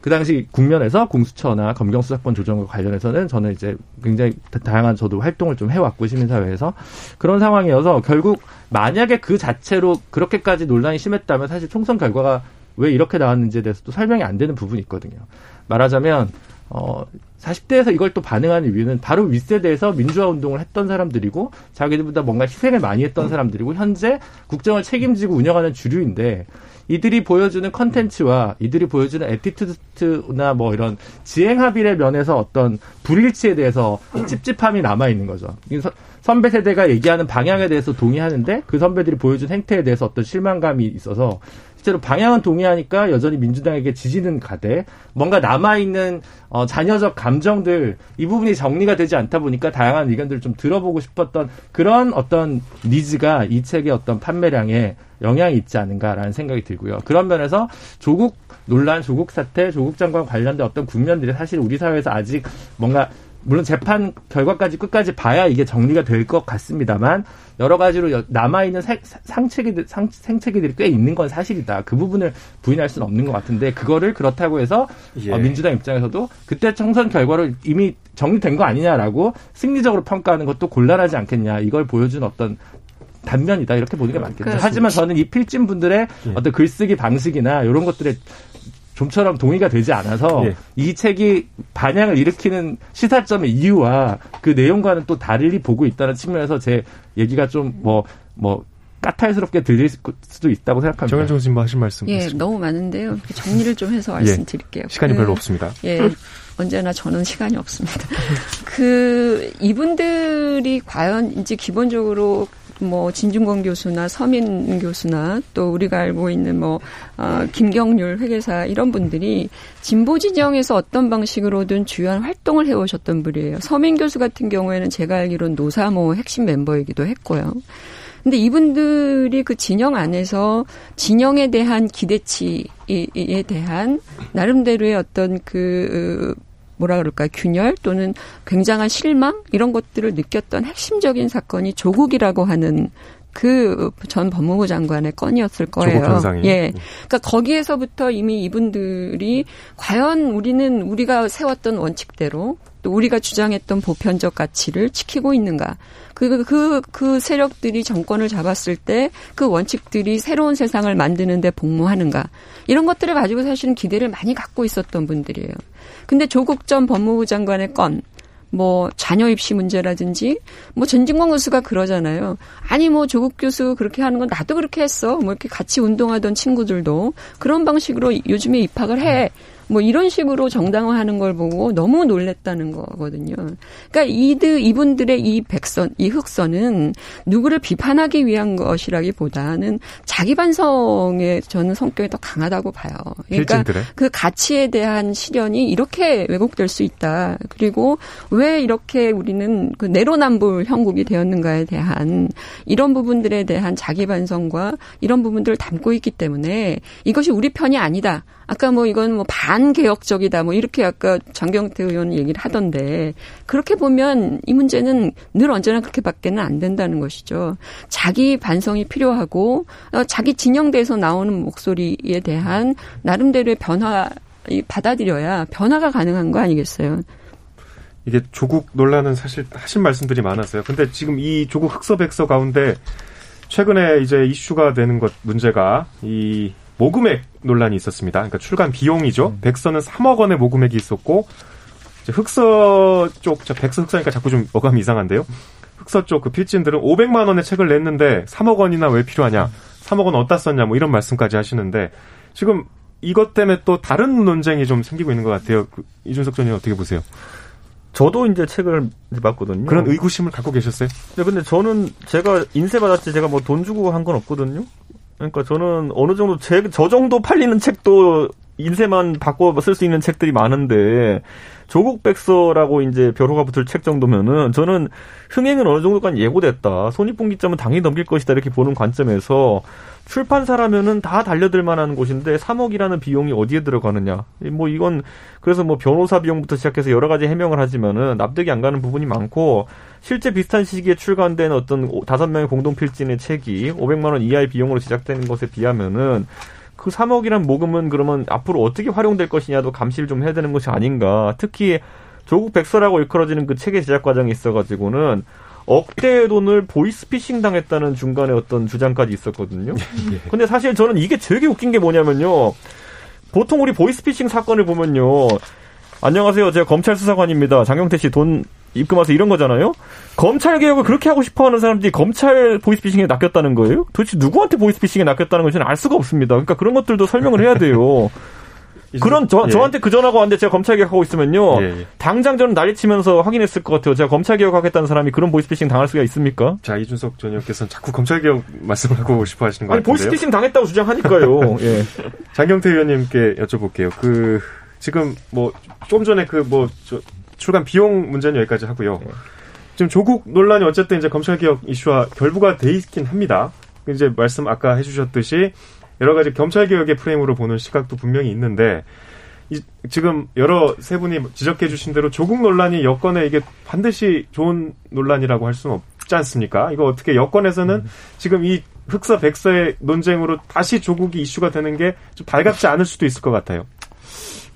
그 당시 국면에서 공수처나 검경수사권 조정과 관련해서는 저는 이제 굉장히 다- 다양한 저도 활동을 좀 해왔고 시민사회에서 그런 상황이어서 결국 만약에 그 자체로 그렇게까지 논란이 심했다면 사실 총선 결과가 왜 이렇게 나왔는지에 대해서 또 설명이 안 되는 부분이 있거든요. 말하자면 어 40대에서 이걸 또 반응하는 이유는 바로 윗세대에서 민주화 운동을 했던 사람들이고 자기들보다 뭔가 희생을 많이 했던 사람들이고 현재 국정을 책임지고 운영하는 주류인데 이들이 보여주는 컨텐츠와 이들이 보여주는 attitude나 뭐 이런 지행합일의 면에서 어떤 불일치에 대해서 찝찝함이 남아 있는 거죠. 선배 세대가 얘기하는 방향에 대해서 동의하는데 그 선배들이 보여준 행태에 대해서 어떤 실망감이 있어서 실제로 방향은 동의하니까 여전히 민주당에게 지지는 가되 뭔가 남아있는 어, 자녀적 감정들 이 부분이 정리가 되지 않다 보니까 다양한 의견들을 좀 들어보고 싶었던 그런 어떤 니즈가 이 책의 어떤 판매량에 영향이 있지 않은가라는 생각이 들고요. 그런 면에서 조국 논란, 조국 사태, 조국 장관 관련된 어떤 국면들이 사실 우리 사회에서 아직 뭔가 물론 재판 결과까지 끝까지 봐야 이게 정리가 될 것 같습니다만 여러 가지로 여- 남아 있는 생- 상체기들, 상, 생체기들이 꽤 있는 건 사실이다. 그 부분을 부인할 수는 없는 것 같은데 그거를 그렇다고 해서 예. 어, 민주당 입장에서도 그때 총선 결과로 이미 정리된 거 아니냐라고 승리적으로 평가하는 것도 곤란하지 않겠냐. 이걸 보여준 어떤 단면이다 이렇게 보는 게 맞겠죠. 그렇습니다. 하지만 저는 이 필진 분들의 예. 어떤 글쓰기 방식이나 이런 것들에 좀처럼 동의가 되지 않아서 예. 이 책이 반향을 일으키는 시사점의 이유와 그 내용과는 또 달리 보고 있다는 측면에서 제 얘기가 좀 뭐뭐 까탈스럽게 들릴 수도 있다고 생각합니다. 정현정 교수님 뭐 하신 말씀 예, 있으십니까? 너무 많은데요. 정리를 좀 해서 예. 말씀드릴게요. 시간이 그, 별로 없습니다. 예. 언제나 저는 시간이 없습니다. 그, 이분들이 과연 이제 기본적으로 뭐 진중권 교수나 서민 교수나 또 우리가 알고 있는 뭐 어, 김경률 회계사 이런 분들이 진보 진영에서 어떤 방식으로든 주요한 활동을 해오셨던 분이에요. 서민 교수 같은 경우에는 제가 알기로는 노사모 핵심 멤버이기도 했고요. 근데 이분들이 그 진영 안에서 진영에 대한 기대치에 대한 나름대로의 어떤 그 뭐라 그럴까 균열 또는 굉장한 실망 이런 것들을 느꼈던 핵심적인 사건이 조국이라고 하는 그 전 법무부 장관의 건이었을 거예요. 예. 그러니까 거기에서부터 이미 이분들이 과연 우리는 우리가 세웠던 원칙대로 또 우리가 주장했던 보편적 가치를 지키고 있는가. 그, 그, 그 세력들이 정권을 잡았을 때 그 원칙들이 새로운 세상을 만드는데 복무하는가. 이런 것들을 가지고 사실은 기대를 많이 갖고 있었던 분들이에요. 근데 조국 전 법무부 장관의 건, 뭐 자녀 입시 문제라든지 뭐 전진광 교수가 그러잖아요. 아니 뭐 조국 교수 그렇게 하는 건 나도 그렇게 했어. 뭐 이렇게 같이 운동하던 친구들도 그런 방식으로 요즘에 입학을 해. 뭐 이런 식으로 정당화하는 걸 보고 너무 놀랬다는 거거든요. 그러니까 이드 이분들의 이 백선, 이 흑선은 누구를 비판하기 위한 것이라기보다는 자기 반성에 저는 성격이 더 강하다고 봐요. 그러니까 필진들의? 그 가치에 대한 실현이 이렇게 왜곡될 수 있다. 그리고 왜 이렇게 우리는 그 내로남불 형국이 되었는가에 대한 이런 부분들에 대한 자기 반성과 이런 부분들을 담고 있기 때문에 이것이 우리 편이 아니다. 아까 뭐 이건 뭐 반개혁적이다 뭐 이렇게 아까 장경태 의원 얘기를 하던데 그렇게 보면 이 문제는 늘 언제나 그렇게밖에는 안 된다는 것이죠. 자기 반성이 필요하고 어, 자기 진영대에서 나오는 목소리에 대한 나름대로의 변화 받아들여야 변화가 가능한 거 아니겠어요? 이게 조국 논란은 사실 하신 말씀들이 많았어요. 근데 지금 이 조국 흑서백서 가운데 최근에 이제 이슈가 되는 것 문제가 이 모금액 논란이 있었습니다. 그러니까 출간 비용이죠. 음. 백서는 3억 원의 모금액이 있었고 흑서 쪽, 저 백서 흑서니까 자꾸 좀 어감이 이상한데요. 흑서 쪽 그 필진들은 500만 원의 책을 냈는데 3억 원이나 왜 필요하냐? 3억 원 어디다 썼냐? 뭐 이런 말씀까지 하시는데 지금 이것 때문에 또 다른 논쟁이 좀 생기고 있는 것 같아요. 그 이준석 전 의원 어떻게 보세요? 저도 이제 책을 봤거든요. 그런 의구심을 갖고 계셨어요? 네, 근데 저는 제가 인쇄 받았지 제가 뭐 돈 주고 한 건 없거든요. 그러니까 저는 어느 정도 제, 저 정도 팔리는 책도 인쇄만 바꿔 쓸 수 있는 책들이 많은데 조국 백서라고 이제 벼로가 붙을 책 정도면은 저는 흥행은 어느 정도까지 예고됐다. 손익분기점은 당연히 넘길 것이다. 이렇게 보는 관점에서 출판사라면은 다 달려들 만한 곳인데 3억이라는 비용이 어디에 들어가느냐. 뭐 이건 그래서 뭐 변호사 비용부터 시작해서 여러 가지 해명을 하지만은 납득이 안 가는 부분이 많고 실제 비슷한 시기에 출간된 어떤 다섯 명의 공동 필진의 책이 500만 원 이하의 비용으로 제작되는 것에 비하면은 그 3억이란 모금은 그러면 앞으로 어떻게 활용될 것이냐도 감시를 좀 해야 되는 것이 아닌가. 특히 조국 백서라고 일컬어지는 그 책의 제작 과정이 있어가지고는 억대의 돈을 보이스피싱 당했다는 중간에 어떤 주장까지 있었거든요. 예. 근데 사실 저는 이게 되게 웃긴 게 뭐냐면요. 보통 우리 보이스피싱 사건을 보면요. 안녕하세요. 제가 검찰 수사관입니다. 장경태 씨 돈 입금 와서 이런 거잖아요. 검찰 개혁을 그렇게 하고 싶어 하는 사람들이 검찰 보이스피싱에 낚였다는 거예요? 도대체 누구한테 보이스피싱에 낚였다는 건지는 알 수가 없습니다. 그러니까 그런 것들도 설명을 해야 돼요. 그런 저, 예. 저한테 그 전화가 왔는데 제가 검찰 개혁하고 있으면요. 예, 예. 당장 저는 난리치면서 확인했을 것 같아요. 제가 검찰 개혁하겠다는 사람이 그런 보이스피싱 당할 수가 있습니까? 자 이준석 전 의원께서는 자꾸 검찰 개혁 말씀을 하고 싶어 하시는 것 아니. 보이스피싱 당했다고 주장하니까요. 예. 장경태 의원님께 여쭤볼게요. 그 지금 뭐 조금 전에 그뭐 출간 비용 문제는 여기까지 하고요. 예. 지금 조국 논란이 어쨌든 이제 검찰 개혁 이슈와 결부가 돼 있긴 합니다. 이제 말씀 아까 해주셨듯이 여러 가지 검찰 개혁의 프레임으로 보는 시각도 분명히 있는데 이, 지금 여러 세 분이 지적해 주신 대로 조국 논란이 여권에 이게 반드시 좋은 논란이라고 할 수는 없지 않습니까? 이거 어떻게 여권에서는 음. 지금 이 흑서 백서의 논쟁으로 다시 조국이 이슈가 되는 게 좀 달갑지 않을 수도 있을 것 같아요.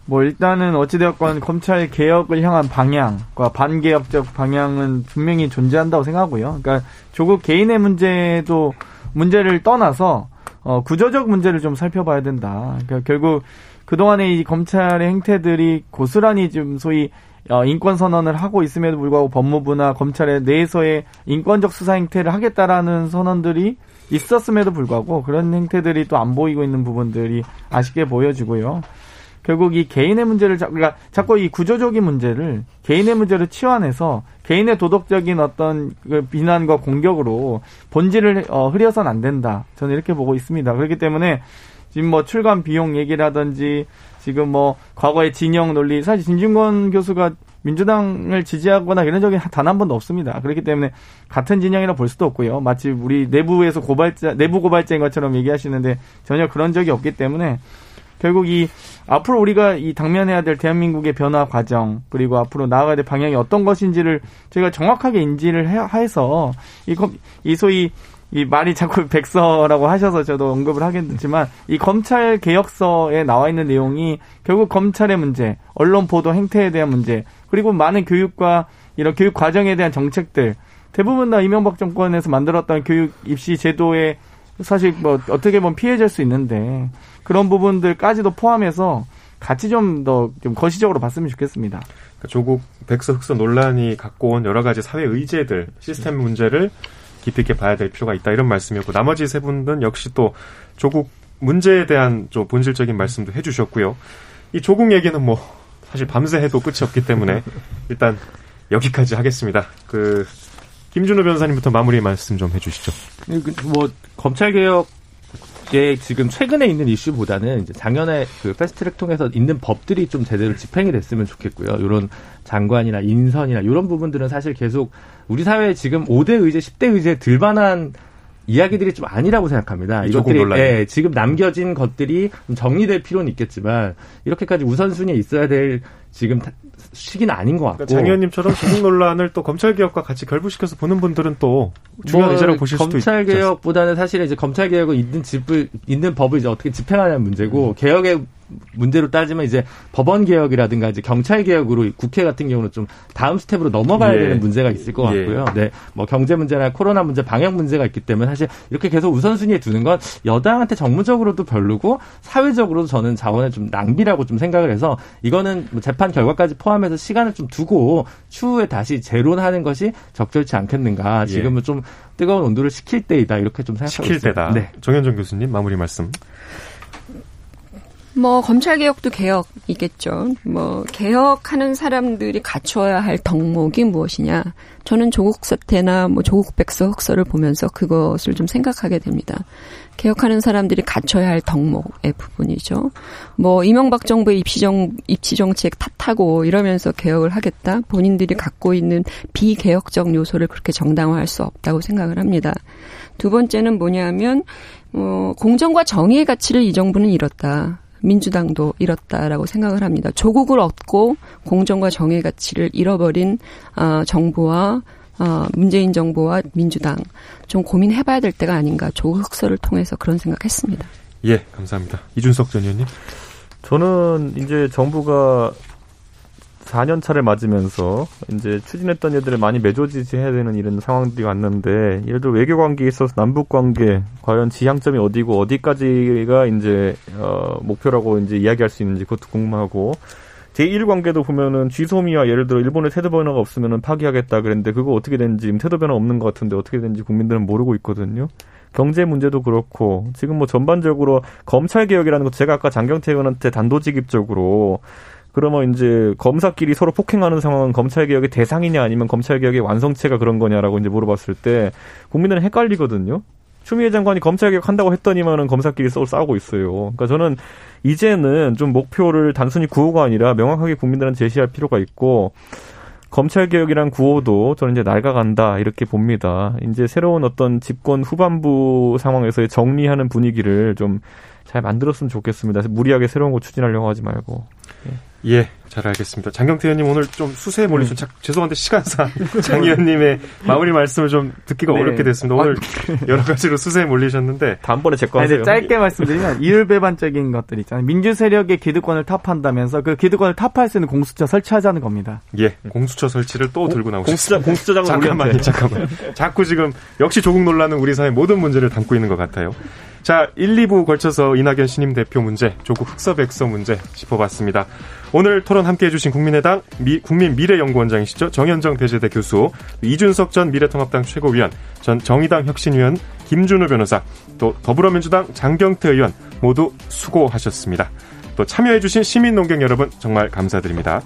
뭐 일단은 어찌되었건 검찰 개혁을 향한 방향과 반개혁적 방향은 분명히 존재한다고 생각하고요. 그러니까 조국 개인의 문제도 문제를 떠나서 어, 구조적 문제를 좀 살펴봐야 된다. 그러니까 결국 그동안의 이 검찰의 행태들이 고스란히 좀 소위 어, 인권 선언을 하고 있음에도 불구하고 법무부나 검찰의 내에서의 인권적 수사 행태를 하겠다라는 선언들이 있었음에도 불구하고 그런 행태들이 또 안 보이고 있는 부분들이 아쉽게 보여지고요. 결국 이 개인의 문제를 자, 그러니까 자꾸 이 구조적인 문제를 개인의 문제로 치환해서 개인의 도덕적인 어떤 그 비난과 공격으로 본질을 어, 흐려서는 안 된다. 저는 이렇게 보고 있습니다. 그렇기 때문에 지금 뭐 출간 비용 얘기라든지 지금 뭐 과거의 진영 논리 사실 진중권 교수가 민주당을 지지하거나 이런 적이 단 한 번도 없습니다. 그렇기 때문에 같은 진영이라 볼 수도 없고요. 마치 우리 내부에서 고발자 내부 고발자인 것처럼 얘기하시는데 전혀 그런 적이 없기 때문에 결국 이 앞으로 우리가 이 당면해야 될 대한민국의 변화 과정 그리고 앞으로 나아가야 될 방향이 어떤 것인지를 저희가 정확하게 인지를 해서 이, 이 소위 이 말이 자꾸 백서라고 하셔서 저도 언급을 하겠지만 이 검찰 개혁서에 나와 있는 내용이 결국 검찰의 문제, 언론 보도 행태에 대한 문제, 그리고 많은 교육과 이런 교육 과정에 대한 정책들. 대부분 다 이명박 정권에서 만들었던 교육 입시 제도에 사실 뭐 어떻게 보면 피해질 수 있는데 그런 부분들까지도 포함해서 같이 좀 더좀 좀 거시적으로 봤으면 좋겠습니다. 그러니까 조국 백서 흑서 논란이 갖고 온 여러 가지 사회 의제들, 시스템 문제를 깊이 있게 봐야 될 필요가 있다 이런 말씀이었고 나머지 세 분은 역시 또 조국 문제에 대한 좀 본질적인 말씀도 해주셨고요. 이 조국 얘기는 뭐 사실 밤새 해도 끝이 없기 때문에 일단 여기까지 하겠습니다. 그 김준호 변호사님부터 마무리 말씀 좀 해주시죠. 그, 뭐 검찰 개혁 게 지금 최근에 있는 이슈보다는 이제 작년에 그 패스트트랙 통해서 있는 법들이 좀 제대로 집행이 됐으면 좋겠고요. 이런 장관이나 인선이나 이런 부분들은 사실 계속 우리 사회에 지금 5대 의제, 10대 의제 들반한 이야기들이 좀 아니라고 생각합니다. 이것들이 예, 지금 남겨진 것들이 좀 정리될 필요는 있겠지만 이렇게까지 우선순위에 있어야 될 지금 시기는 아닌 것 같고. 그러니까 장 의원님처럼 조국 논란을 또 검찰 개혁과 같이 결부시켜서 보는 분들은 또 중요한 뭐, 의제라고 보실 수도 있죠. 검찰 개혁보다는 사실 이제 검찰 개혁은 있는 집을 있는 법을 이제 어떻게 집행하냐는 문제고 음. 개혁의 문제로 따지면 이제 법원 개혁이라든가 이제 경찰 개혁으로 국회 같은 경우는 좀 다음 스텝으로 넘어가야 예. 되는 문제가 있을 것 예. 같고요. 예. 네, 뭐 경제 문제나 코로나 문제, 방역 문제가 있기 때문에 사실 이렇게 계속 우선순위에 두는 건 여당한테 정무적으로도 별로고 사회적으로도 저는 자원을 좀 낭비라고 좀 생각을 해서 이거는 뭐 재판 결과까지 포함해서 시간을 좀 두고 추후에 다시 재론하는 것이 적절치 않겠는가. 예. 지금은 좀 뜨거운 온도를 식힐 때이다 이렇게 좀 생각하고 식힐 있습니다. 때다. 네. 정현정 교수님 마무리 말씀. 뭐 검찰 개혁도 개혁이겠죠. 뭐 개혁하는 사람들이 갖춰야 할 덕목이 무엇이냐? 저는 조국 사태나 뭐 조국 백서 흑서를 보면서 그것을 좀 생각하게 됩니다. 개혁하는 사람들이 갖춰야 할 덕목의 부분이죠. 뭐 이명박 정부의 입시정 입시 정책 탓하고 이러면서 개혁을 하겠다. 본인들이 갖고 있는 비개혁적 요소를 그렇게 정당화할 수 없다고 생각을 합니다. 두 번째는 뭐냐면 어, 공정과 정의의 가치를 이 정부는 잃었다. 민주당도 잃었다라고 생각을 합니다. 조국을 얻고 공정과 정의 가치를 잃어버린 어, 정부와 어, 문재인 정부와 민주당 좀 고민해봐야 될 때가 아닌가 조국 흑서를 통해서 그런 생각했습니다. 예, 감사합니다. 이준석 전 의원님. 저는 이제 정부가 4년 차를 맞으면서 이제 추진했던 일들을 많이 매조지해야 되는 이런 상황들이 왔는데 예를 들어 외교 관계에 있어서 남북 관계 과연 지향점이 어디고 어디까지가 이제 어 목표라고 이제 이야기할 수 있는지 그것도 궁금하고 제1 관계도 보면은 쥐소미와 예를 들어 일본의 태도 변화가 없으면은 파기하겠다 그랬는데 그거 어떻게 된지 태도 변화 없는 것 같은데 어떻게 된지 국민들은 모르고 있거든요. 경제 문제도 그렇고 지금 뭐 전반적으로 검찰 개혁이라는 것 제가 아까 장경태 의원한테 단도직입적으로 그러면 이제 검사끼리 서로 폭행하는 상황은 검찰 개혁의 대상이냐 아니면 검찰 개혁의 완성체가 그런 거냐라고 이제 물어봤을 때 국민들은 헷갈리거든요. 추미애 장관이 검찰 개혁 한다고 했더니만은 검사끼리 서로 싸우고 있어요. 그러니까 저는 이제는 좀 목표를 단순히 구호가 아니라 명확하게 국민들한테 제시할 필요가 있고 검찰 개혁이란 구호도 저는 이제 낡아간다 이렇게 봅니다. 이제 새로운 어떤 집권 후반부 상황에서의 정리하는 분위기를 좀 잘 만들었으면 좋겠습니다. 무리하게 새로운 거 추진하려고 하지 말고. 예. 예, 잘 알겠습니다. 장경태 의원님 오늘 좀 수세에 몰리신 음. 죄송한데 시간상 장 의원님의 마무리 말씀을 좀 듣기가 네. 어렵게 됐습니다. 오늘 아, 여러 가지로 수세에 몰리셨는데 다음번에 제거 하세요. 짧게 말씀드리면 이율배반적인 것들 있잖아요. 민주 세력의 기득권을 탑한다면서 그 기득권을 탑할 수 있는 공수처 설치하자는 겁니다. 예, 공수처 설치를 또 들고 나오셨습니다. 공수처, 공수처장은 잠깐만요, 잠깐만. 자꾸 지금 역시 조국 논란은 우리 사회 모든 문제를 담고 있는 것 같아요. 자, 1, 2부 걸쳐서 이낙연 신임 대표 문제, 조국 흑서백서 문제 짚어봤습니다. 오늘 토론 함께 해주신 국민의당 미, 국민미래연구원장이시죠. 정현정 배재대 교수, 이준석 전 미래통합당 최고위원, 전 정의당 혁신위원 김준우 변호사, 또 더불어민주당 장경태 의원 모두 수고하셨습니다. 또 참여해주신 시민 농경 여러분 정말 감사드립니다.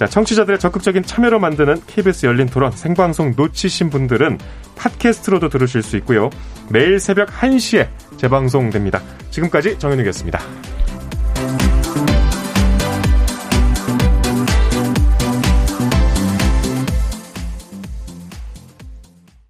자, 청취자들의 적극적인 참여로 만드는 KBS 열린 토론 생방송 놓치신 분들은 팟캐스트로도 들으실 수 있고요. 매일 새벽 1시에 재방송됩니다. 지금까지 정현욱이었습니다.